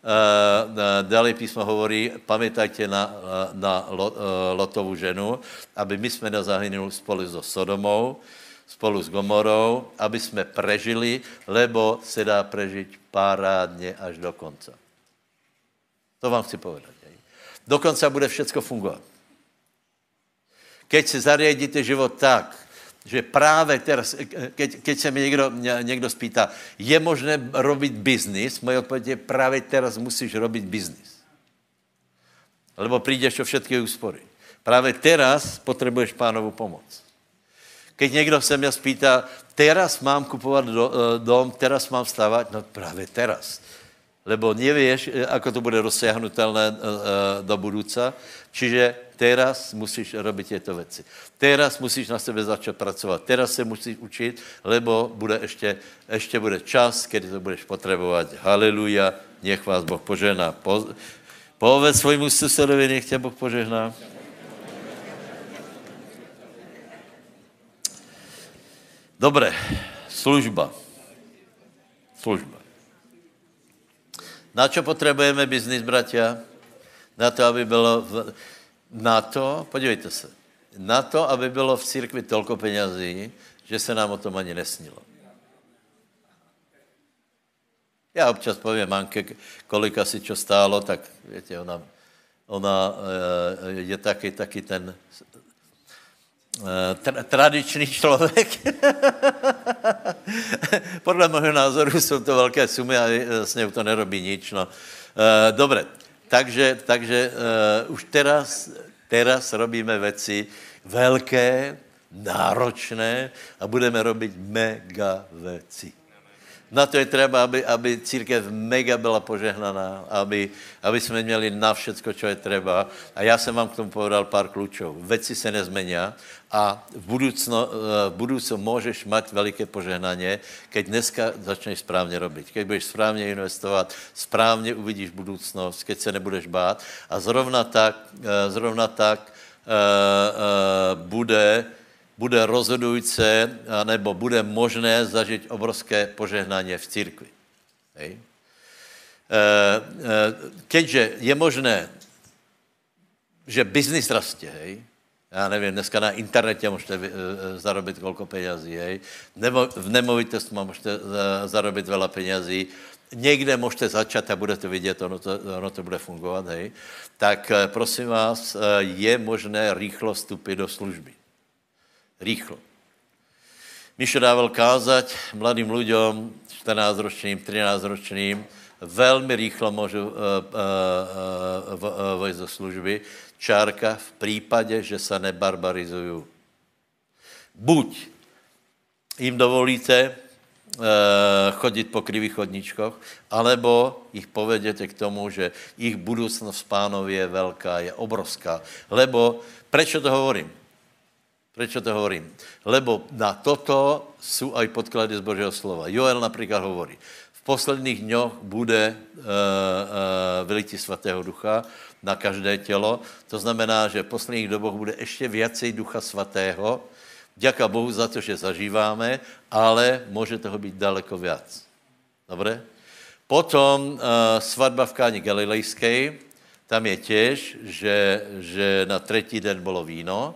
Uh, dále písmo hovorí, pamětajte na, na Lotovu ženu, aby my jsme nezahynuli spolu so Sodomou, spolu s Gomorou, aby jsme prežili, lebo se dá prežiť párádně až do konca. To vám chci povedat. Do konca bude všechno fungovat. Keď si zariadíte život tak, že právě teraz, keď, keď se mi někdo, někdo spýta, je možné robit biznis? Moje odpověď je, právě teraz musíš robit biznis. Lebo přijdeš o všetky úspory. Právě teraz potřebuješ pánovu pomoc. Keď někdo se mě spýta, teraz mám kupovat do, eh, dom, teraz mám stávat, no právě teraz. Lebo nevíš, eh, ako to bude rozsiahnutelné eh, do budouca. Čiže Teraz musíš robit těto věci. Teraz musíš na sebe začít pracovat. Teraz se musíš učit, lebo bude ještě, ještě bude čas, kdy to budeš potřebovat. Haleluja, nech vás Boh požehná. Po, povedz svojmu susedovi, nech tě Boh požehná. Dobré, služba. Služba. Na čo potřebujeme biznis, bratia? Na to, aby bylo... V na to, podívejte se, na to, aby bylo v církvi tolko penězí, že se nám o tom ani nesnilo. Já občas povím manke, kolik asi čo stálo, tak víte, ona, ona eh, je taky, taky ten tra, tradičný člověk. Podle mého názoru jsou to velké sumy a s ním to nerobí nič. No. Eh, Dobře, takže, takže už teraz, teraz robíme věci velké, náročné a budeme robit mega věci. Na to je třeba, aby, aby církev mega byla požehnaná, aby, aby jsme měli na všecko, co je třeba. A já jsem vám k tomu povedal pár klučů. Věci se nezmení a v budoucnu, eh, v budoucnu můžeš mít veliké požehnání, keď dneska začneš správně robit. Keď budeš správně investovat, správně uvidíš budoucnost, keď se nebudeš bát. A zrovna tak, eh, zrovna tak uh, uh, bude bude rozhodující, nebo bude možné zažít obrovské požehnání v církvi. Hej. E, e, keďže je možné, že biznis rastě, hej, já nevím, dneska na internetě můžete e, zarobit kolko penězí, hej, v nemovitosti můžete zarobit veľa penězí, někde můžete začat a budete vidět, ono to, ono to bude fungovat, hej, tak prosím vás, je možné rýchlo vstupit do služby. Rýchlo. Mišo dával kázať mladým lidem, 14-ročným, 13-ročným, velmi rýchlo můžu uh, uh, uh, vojít do služby. Čárka v případě, že se nebarbarizují. Buď jim dovolíte chodit po krivých chodničkoch, alebo jich povedete k tomu, že jejich budoucnost pánově je velká, je obrovská. Lebo, proč to hovorím? Proč to hovorím? Lebo na toto jsou aj podklady z Božího slova. Joel například hovorí, v posledních dňoch bude uh, uh, vylití svatého ducha na každé tělo. To znamená, že v posledních dobách bude ještě viacej Ducha Svatého. Děká Bohu za to, že zažíváme, ale může toho být daleko viac. Dobre? Potom uh, svatba v Káni Galilejské, tam je těž, že, že na třetí den bylo víno.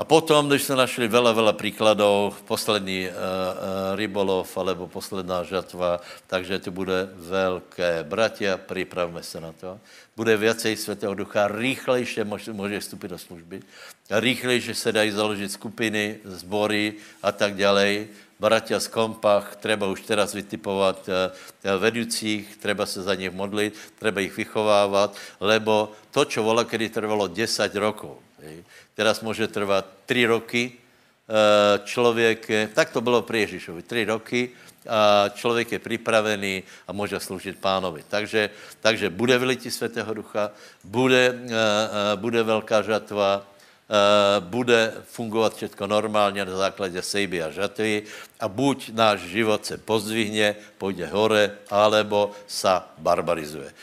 A potom, když jsme našli vele, vele příkladů, poslední uh, uh, rybolov alebo posledná žatva, takže to bude velké. Bratia, připravme se na to. Bude viacej Svatého Ducha, rýchlejšie může, vstupit do služby. Rýchlejšie se dají založit skupiny, sbory a tak dále bratia z kompach, treba už teraz vytipovat eh, vedoucích, treba se za nich modlit, treba ich vychovávat, lebo to, čo vola, kedy trvalo 10 rokov, teraz může trvat 3 roky, eh, člověk, tak to bylo pri Ježišovi, 3 roky, a člověk je připravený a může sloužit pánovi. Takže, takže bude vylití Svatého Ducha, bude, bude velká žatva, Eh, bude fungovat všechno normálně na základě sejby a žatvy a buď náš život se pozdvihne, půjde hore, alebo sa barbarizuje.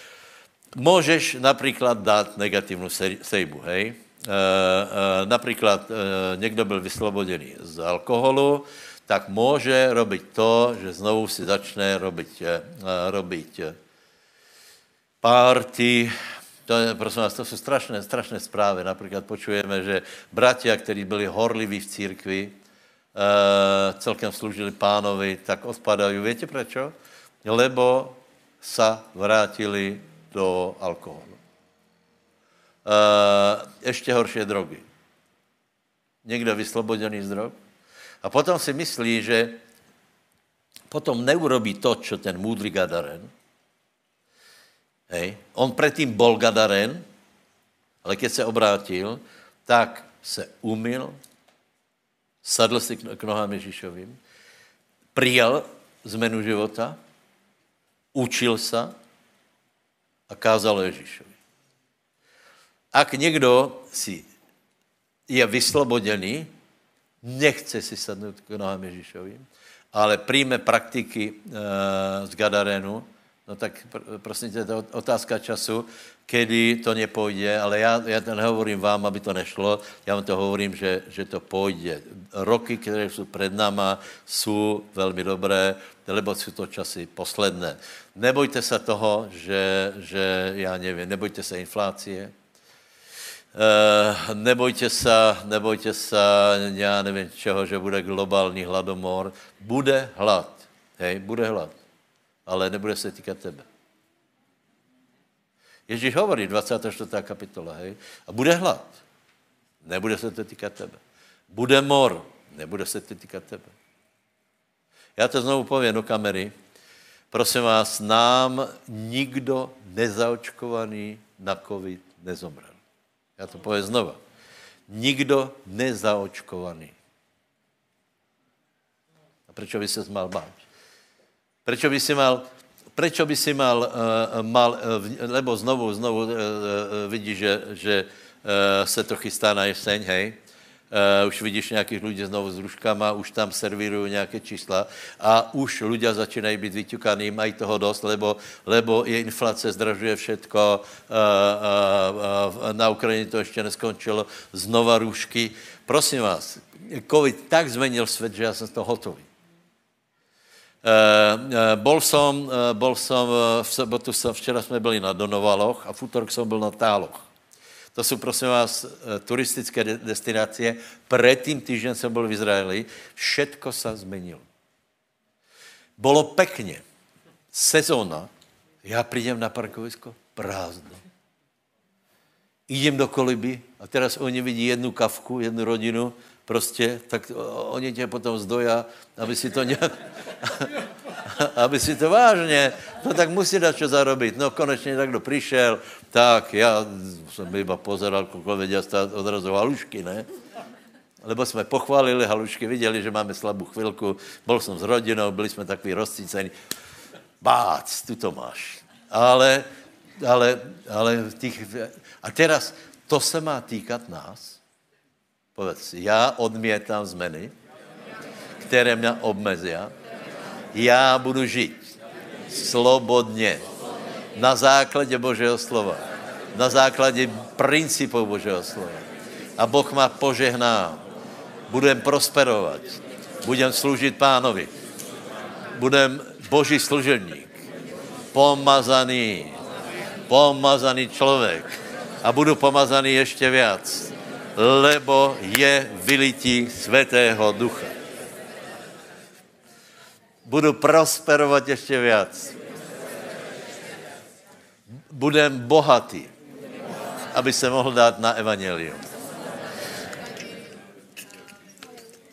Můžeš například dát negativní sejbu, hej? E, e, například e, někdo byl vyslobodený z alkoholu, tak může robiť to, že znovu si začne robiť, robiť party, to je, prosím vás, to jsou strašné, strašné zprávy. Například počujeme, že bratia, kteří byli horliví v církvi, celkem sloužili pánovi, tak odpadají. Víte proč? Lebo sa vrátili do alkoholu. E, ještě horší drogy. Někdo vyslobodený z drog. A potom si myslí, že potom neurobí to, co ten můdrý Gadaren, Hej. On předtím bol Gadaren, ale když se obrátil, tak se umil, sadl si k nohám Ježíšovým, přijal zmenu života, učil se a kázal Ježíšovi. Ak někdo si je vyslobodený, nechce si sadnout k nohám Ježíšovým, ale přijme praktiky e, z Gadarenu, No tak prosím tě, to je otázka času, kedy to nepůjde, ale já, já to nehovorím vám, aby to nešlo, já vám to hovorím, že, že to půjde. Roky, které jsou před náma, jsou velmi dobré, lebo jsou to časy posledné. Nebojte se toho, že, že já nevím, nebojte se inflácie, nebojte se, nebojte se, já nevím čeho, že bude globální hladomor. Bude hlad, hej, bude hlad ale nebude se týkat tebe. Ježíš hovorí, 24. kapitola, hej, a bude hlad. Nebude se to týkat tebe. Bude mor, nebude se to týkat tebe. Já to znovu povím do kamery. Prosím vás, nám nikdo nezaočkovaný na covid nezomrel. Já to povím znova. Nikdo nezaočkovaný. A proč by se mal bát? Proč by si mal, prečo by si mal, uh, mal uh, lebo znovu, znovu uh, uh, vidíš, že, že uh, se to chystá na jeseň, hej, Uh, už vidíš nějakých lidí znovu s ruškama, už tam servírují nějaké čísla a už ľudia začínají být vyťukaní, mají toho dost, lebo, lebo je inflace, zdražuje všetko, uh, uh, na Ukrajině to ještě neskončilo, znova růžky. Prosím vás, COVID tak změnil svět, že já jsem z toho hotový. Bol som, bol som v sobotu, včera jsme byli na Donovaloch a v útorok jsem byl na Táloch. To jsou, prosím vás, turistické destinace. Předtím týždeň jsem byl v Izraeli. Všetko se změnilo. Bylo pekně. Sezóna. Já přijdem na parkovisko, prázdno. Idem do koliby a teraz oni vidí jednu kavku, jednu rodinu prostě, tak oni tě potom zdoja, aby si to nějak, aby si to vážně, no tak musí dát čo zarobit. No konečně takto přišel, tak já jsem iba pozeral, kolik věděl stát odrazu halušky, ne? Lebo jsme pochválili halušky, viděli, že máme slabou chvilku, byl jsem s rodinou, byli jsme takový rozcícení. Bác, tu to máš. Ale, ale, ale těch, a teraz, to se má týkat nás. Povedz, já odmětám zmeny, které mě obmezí. Já budu žít slobodně na základě Božího slova. na základě principů Božího slova. A Boh má požehná. Budem prosperovat. Budem sloužit pánovi. Budem Boží služebník. Pomazaný. Pomazaný člověk. A budu pomazaný ještě víc. Lebo je vylití svatého ducha. Budu prosperovat ještě víc. Budem bohatý, aby se mohl dát na evangelium.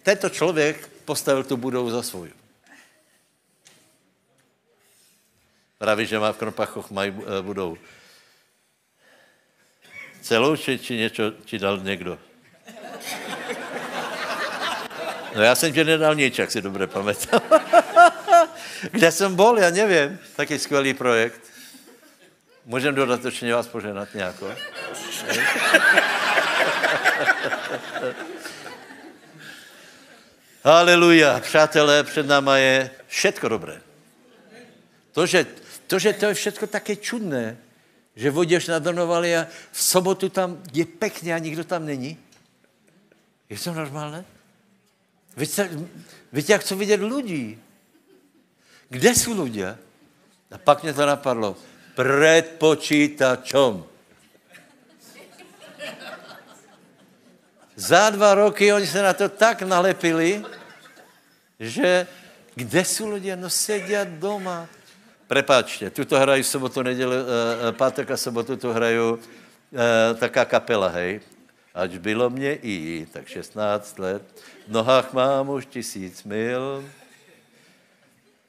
Tento člověk postavil tu budovu za svou. Praví, že má v Krompachoch mají eh, budovu. Celou, či, či něco ti dal někdo? No já jsem tě nedal nič, jak si dobře pamatám. Kde jsem bol, já nevím. Taký skvělý projekt. Můžem dodatečně vás poženat nějako? Haleluja. Přátelé, před náma je všetko dobré. To, že to, že to je všetko také čudné, že vodíš na Donovali a v sobotu tam je pekně a nikdo tam není. Je to normálné? Víte, jak chci vidět lidí. Kde jsou lidé? A pak mě to napadlo. Před počítačom. Za dva roky oni se na to tak nalepili, že kde jsou lidé? No sedí doma. Prepáčte, tuto hrají sobotu, neděli, uh, pátek a sobotu tu hraju uh, taká kapela, hej. Ač bylo mě i tak 16 let, v nohách mám už tisíc mil.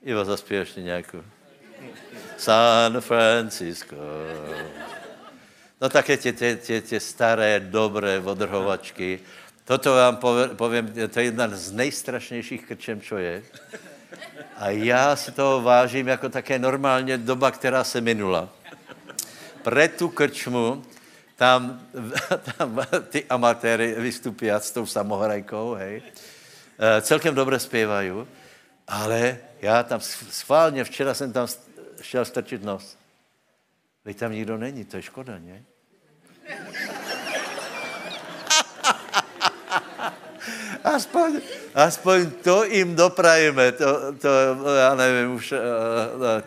Ivo, zaspí ještě nějakou. San Francisco. No také tě, tě, tě, tě staré, dobré odrhovačky. Toto vám povím, to je jedna z nejstrašnějších krčem, čo je. A já si toho vážím jako také normálně doba, která se minula. Pre tu krčmu tam, tam ty amatéry vystupí s tou samohrajkou, hej. E, celkem dobře zpívají, ale já tam schválně, včera jsem tam šel strčit nos. Veď tam nikdo není, to je škoda, ne? aspoň, aspoň to jim doprajeme, to, to já nevím, už uh,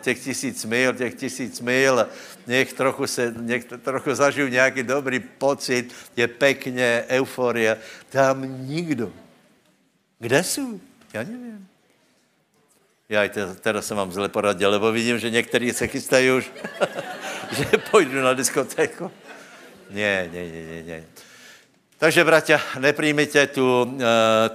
těch tisíc mil, těch tisíc mil, nech trochu, se, nech trochu zažiju nějaký dobrý pocit, je pekně, euforia. Tam nikdo. Kde jsou? Já nevím. Já teda, teda jsem vám zle poradil, lebo vidím, že někteří se chystají už, že půjdu na diskotéku. Ne, ne, ne, ne, ne. Takže, bratia, nepríjmite tu, uh,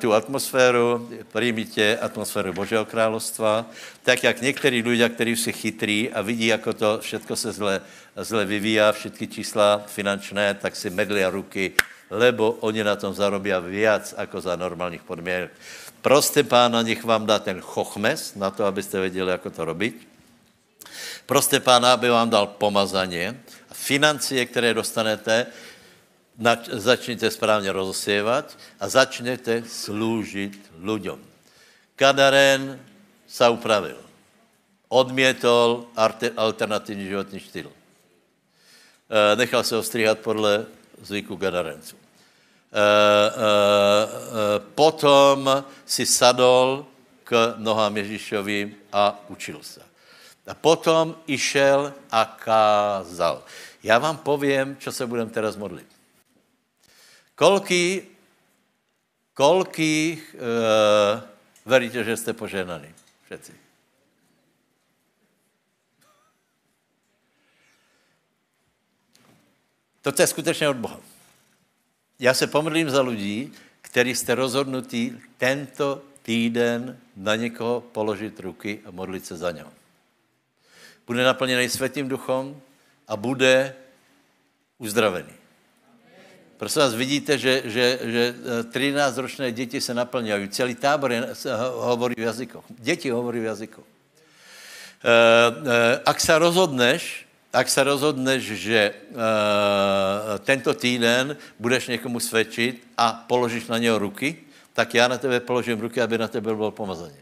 tu atmosféru, príjmite atmosféru Božího královstva, tak jak někteří ľudia, kteří jsou chytrí a vidí, ako to všetko se zle, zle vyvíja, všetky čísla finančné, tak si medlia ruky, lebo oni na tom zarobí viac, ako za normálních podmínek. Proste pána, nech vám dá ten chochmes na to, abyste věděli, ako to robiť. Proste pána, aby vám dal pomazaně. Financie, které dostanete, začněte správně rozsievat a začněte sloužit lidem. Kadaren se upravil. Odmětol alternativní životní styl. E, nechal se ostříhat podle zvyku Gadarenců. E, e, potom si sadol k nohám Ježíšovým a učil se. A potom išel a kázal. Já vám povím, co se budeme teraz modlit. Kolký, kolký uh, veríte, že jste poženaní? Všetci. To je skutečně od Boha. Já se pomodlím za lidí, kteří jste rozhodnutí tento týden na někoho položit ruky a modlit se za něho. Bude naplněný světým duchom a bude uzdravený. Prosím vás, vidíte, že, že, že 13-ročné eh, děti se naplňují. Celý tábor je, hovorí v jazykoch. Děti hovorí v jazykoch. E, e, ak se rozhodneš, ak se rozhodneš, že e, tento týden budeš někomu svědčit a položíš na něho ruky, tak já na tebe položím ruky, aby na tebe byl pomazaně.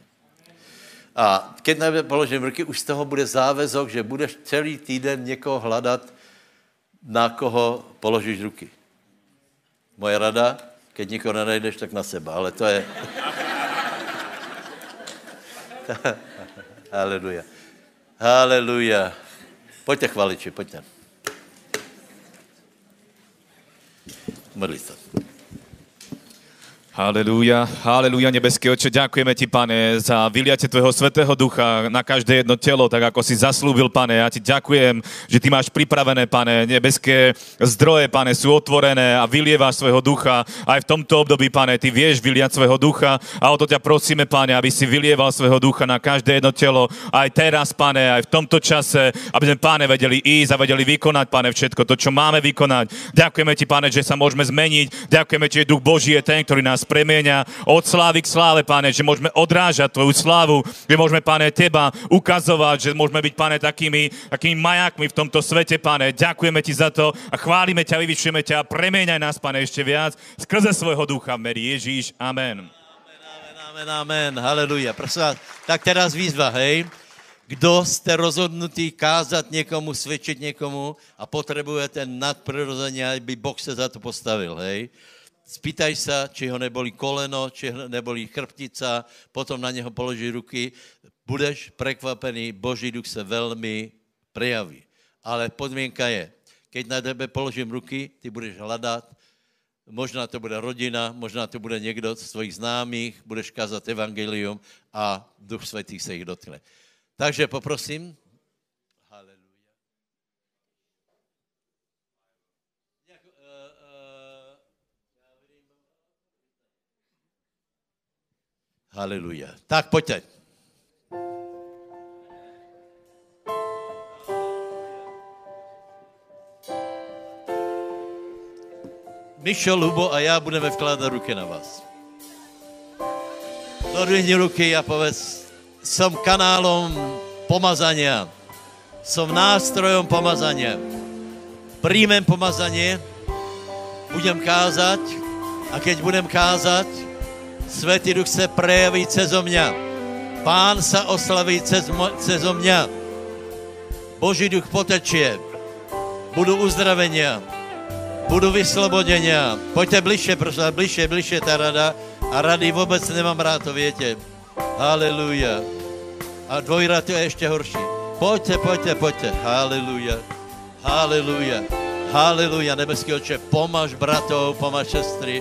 A keď na tebe položím ruky, už z toho bude závezok, že budeš celý týden někoho hledat na koho položíš ruky. Moje rada, keď nikoho nenajdeš, tak na seba, ale to je... Haleluja. Haleluja. Pojďte chvaliči, pojďte. Modli se. Halelúja, halelúja, nebeský oče, ďakujeme ti, pane, za vyliate tvojho svetého ducha na každé jedno telo, tak ako si zaslúbil, pane. Ja ti ďakujem, že ty máš pripravené, pane, nebeské zdroje, pane, sú otvorené a vylievaš svojho ducha. Aj v tomto období, pane, ty vieš vyliať svojho ducha a o to ťa prosíme, pane, aby si vylieval svojho ducha na každé jedno telo. Aj teraz, pane, aj v tomto čase, aby sme, pane, vedeli ísť a vedeli vykonať, pane, všetko to, čo máme vykonať. Ďakujeme ti, pane, že sa môžeme zmeniť. Ďakujeme ti, že duch Boží je ten, ktorý nás nás premieňa od slávy k sláve, pane, že môžeme odrážať Tvoju slávu, že môžeme, pane, Teba ukazovať, že môžeme byť, pane, takými, takými majakmi v tomto svete, pane. Ďakujeme Ti za to a chválime ťa, vyvyšujeme ťa a premieňaj nás, pane, ešte viac skrze svojho ducha. Meri Ježíš. Amen. Amen, amen, amen. Haleluja. Prosím vás, tak teraz výzva, hej. Kdo jste rozhodnutý kázat někomu, svědčit někomu a potřebujete nadprirozeně, aby Boh se za to postavil, hej spýtaj sa, či ho neboli koleno, či ho neboli chrbtica, potom na něho položí ruky, budeš prekvapený, Boží duch se velmi prejaví. Ale podmínka je, keď na tebe položím ruky, ty budeš hledat, možná to bude rodina, možná to bude někdo z tvojich známých, budeš kázat evangelium a Duch Svatý se jich dotkne. Takže poprosím, Haleluja. Tak pojďte. Mišo, Lubo a já budeme vkládat ruky na vás. Dodvihni ruky a povedz, jsem kanálom pomazania. Jsem nástrojom pomazania. Príjmem pomazanie, budem kázať a keď budem kázať, Svetý Duch se prejaví cezo mňa. Pán sa oslaví cez, cezo mňa. Boží duch potečie. Budu uzdravenia. Budu vyslobodenia. Pojďte bližšie, prosím, bližšie, bližšie ta rada. A rady vůbec nemám rád, to větě. Haleluja. A dvojrad je ještě horší. Pojďte, pojďte, pojďte. Haleluja. Haleluja. Haleluja, nebeský oče, pomáš bratov, pomáš sestry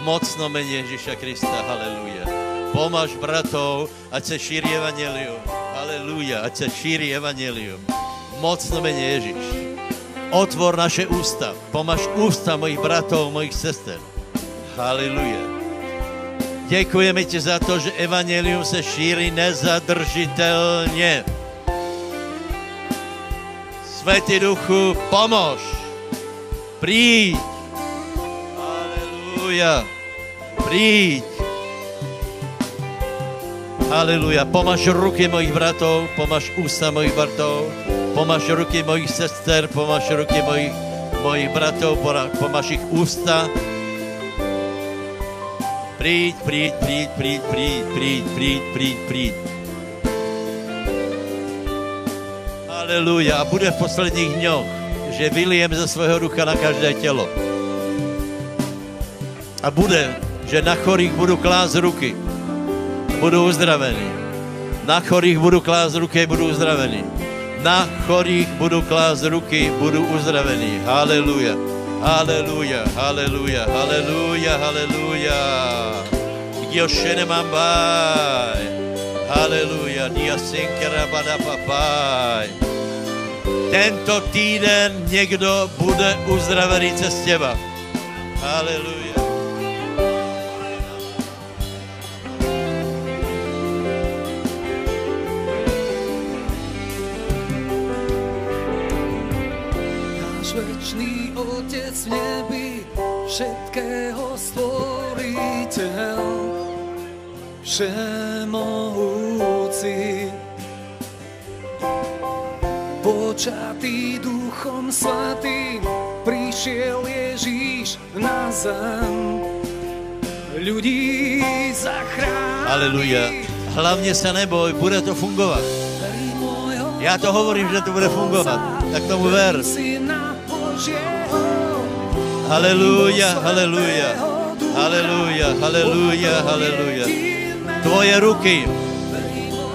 mocno mene Ježíša Krista, haleluja. Pomáš bratov, ať se šíří evangelium. Haleluja, ať se šíří evangelium. Mocno mene Ježíš. Otvor naše ústa. Pomáš ústa mojich bratov, mojich sester. Haleluja. Děkujeme ti za to, že evangelium se šíří nezadržitelně. Světý duchu, pomož. Príď Aleluja. Príď. Aleluja. Pomáš ruky mojich bratov, pomáš ústa mojich bratov, pomáš ruky mojich sester, pomáš ruky mojich, mojich bratov, pomáš ich ústa. Príď, príď, príď, príď, príď, príď, príď, príď, príď. Aleluja. A bude v posledních dňoch, že vylijem ze svého ducha na každé tělo. A bude, že na chorých budu klást ruky. Budu uzdravený. Na chorých budu klást ruky, budu uzdravený. Na chorých budu klást ruky, budu uzdravený. Haleluja. Haleluja, haleluja, haleluja, haleluja. Giošene mambai. Haleluja, dia sinkera bada papai. Tento týden někdo bude uzdravený cez těba. Haleluja. Otec v nebi, všetkého stvoriteľ, všemohúci. Počatý duchom svatým, prišiel Ježíš na zem, ľudí zachrání. Aleluja. Hlavně se neboj, bude to fungovat. Já to hovorím, že to bude fungovat. Tak tomu ver. Haleluja, haleluja. Haleluja, haleluja, haleluja. Tvoje ruky,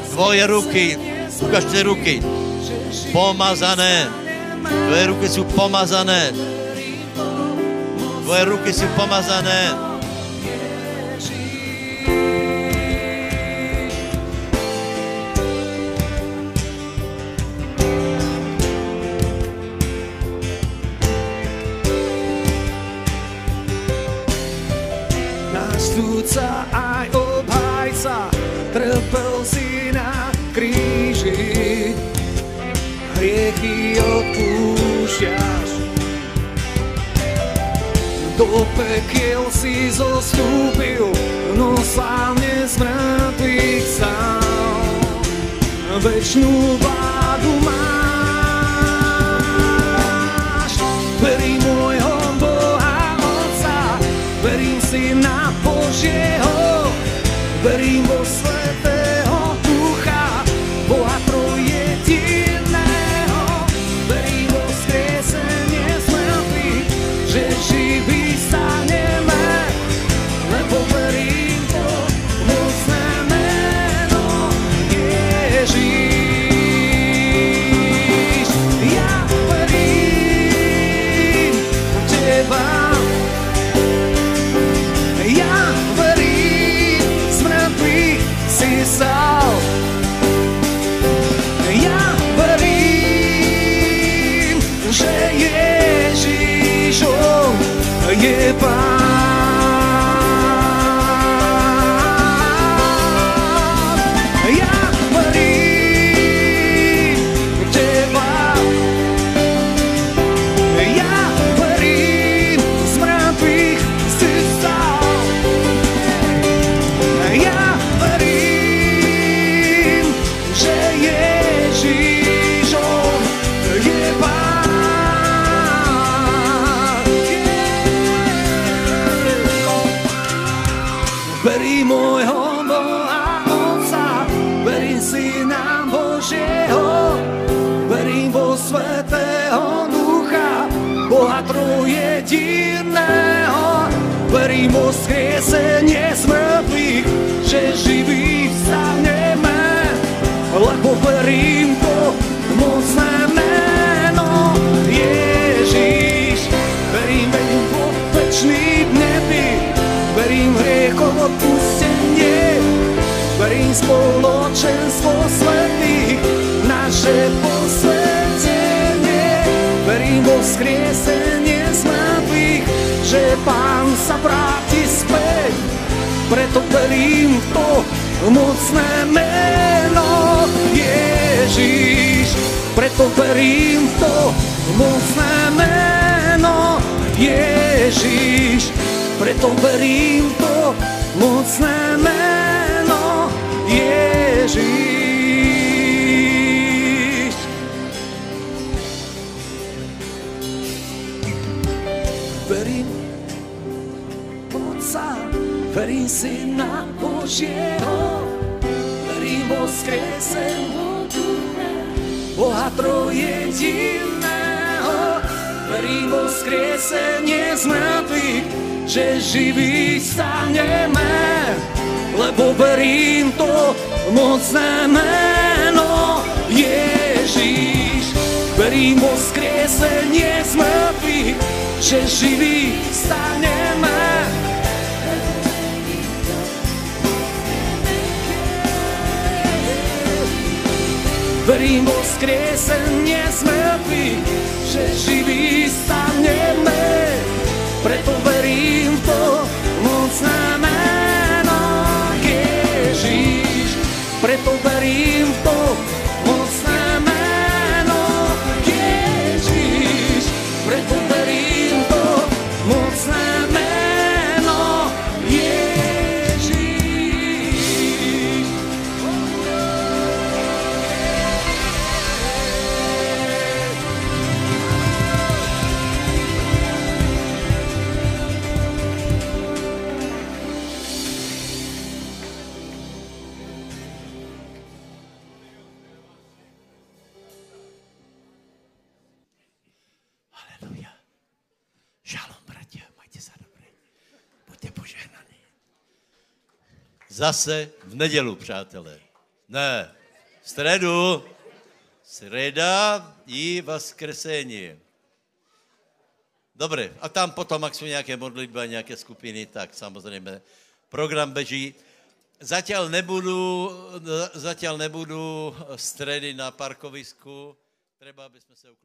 tvoje ruky, ukažte ruky, pomazané. Tvoje ruky jsou pomazané. Tvoje ruky jsou pomazané. Súdca aj obhajca, trpel si na kríži. Hriechy odpúšťaš. Do pekiel si zostúpil, no slávne z mŕtvych stal. Večnú vládu máš. Božieho, verím vo Verím Otca, verím Syna Božieho, verím vo skrieseniu Ducha, Boha trojediného, verím vo skriesenie z mŕtvych, že živí staneme, lebo verím to mocné meno Ježíš. Verím vo skriesenie z mŕtvych, že živí staneme. Verím vo skriesenie z mŕtvych, že živí staneme. Preto verím v to mocné meno Ježíš. Preto verím v to zase v nedělu, přátelé. Ne, v středu, středa i vaskresení. Dobre, a tam potom, ak jsou nějaké modlitby nějaké skupiny, tak samozřejmě program beží. Zatiaľ nebudu, zatiaľ nebudu stredy na parkovisku, treba, aby jsme se uklidnili.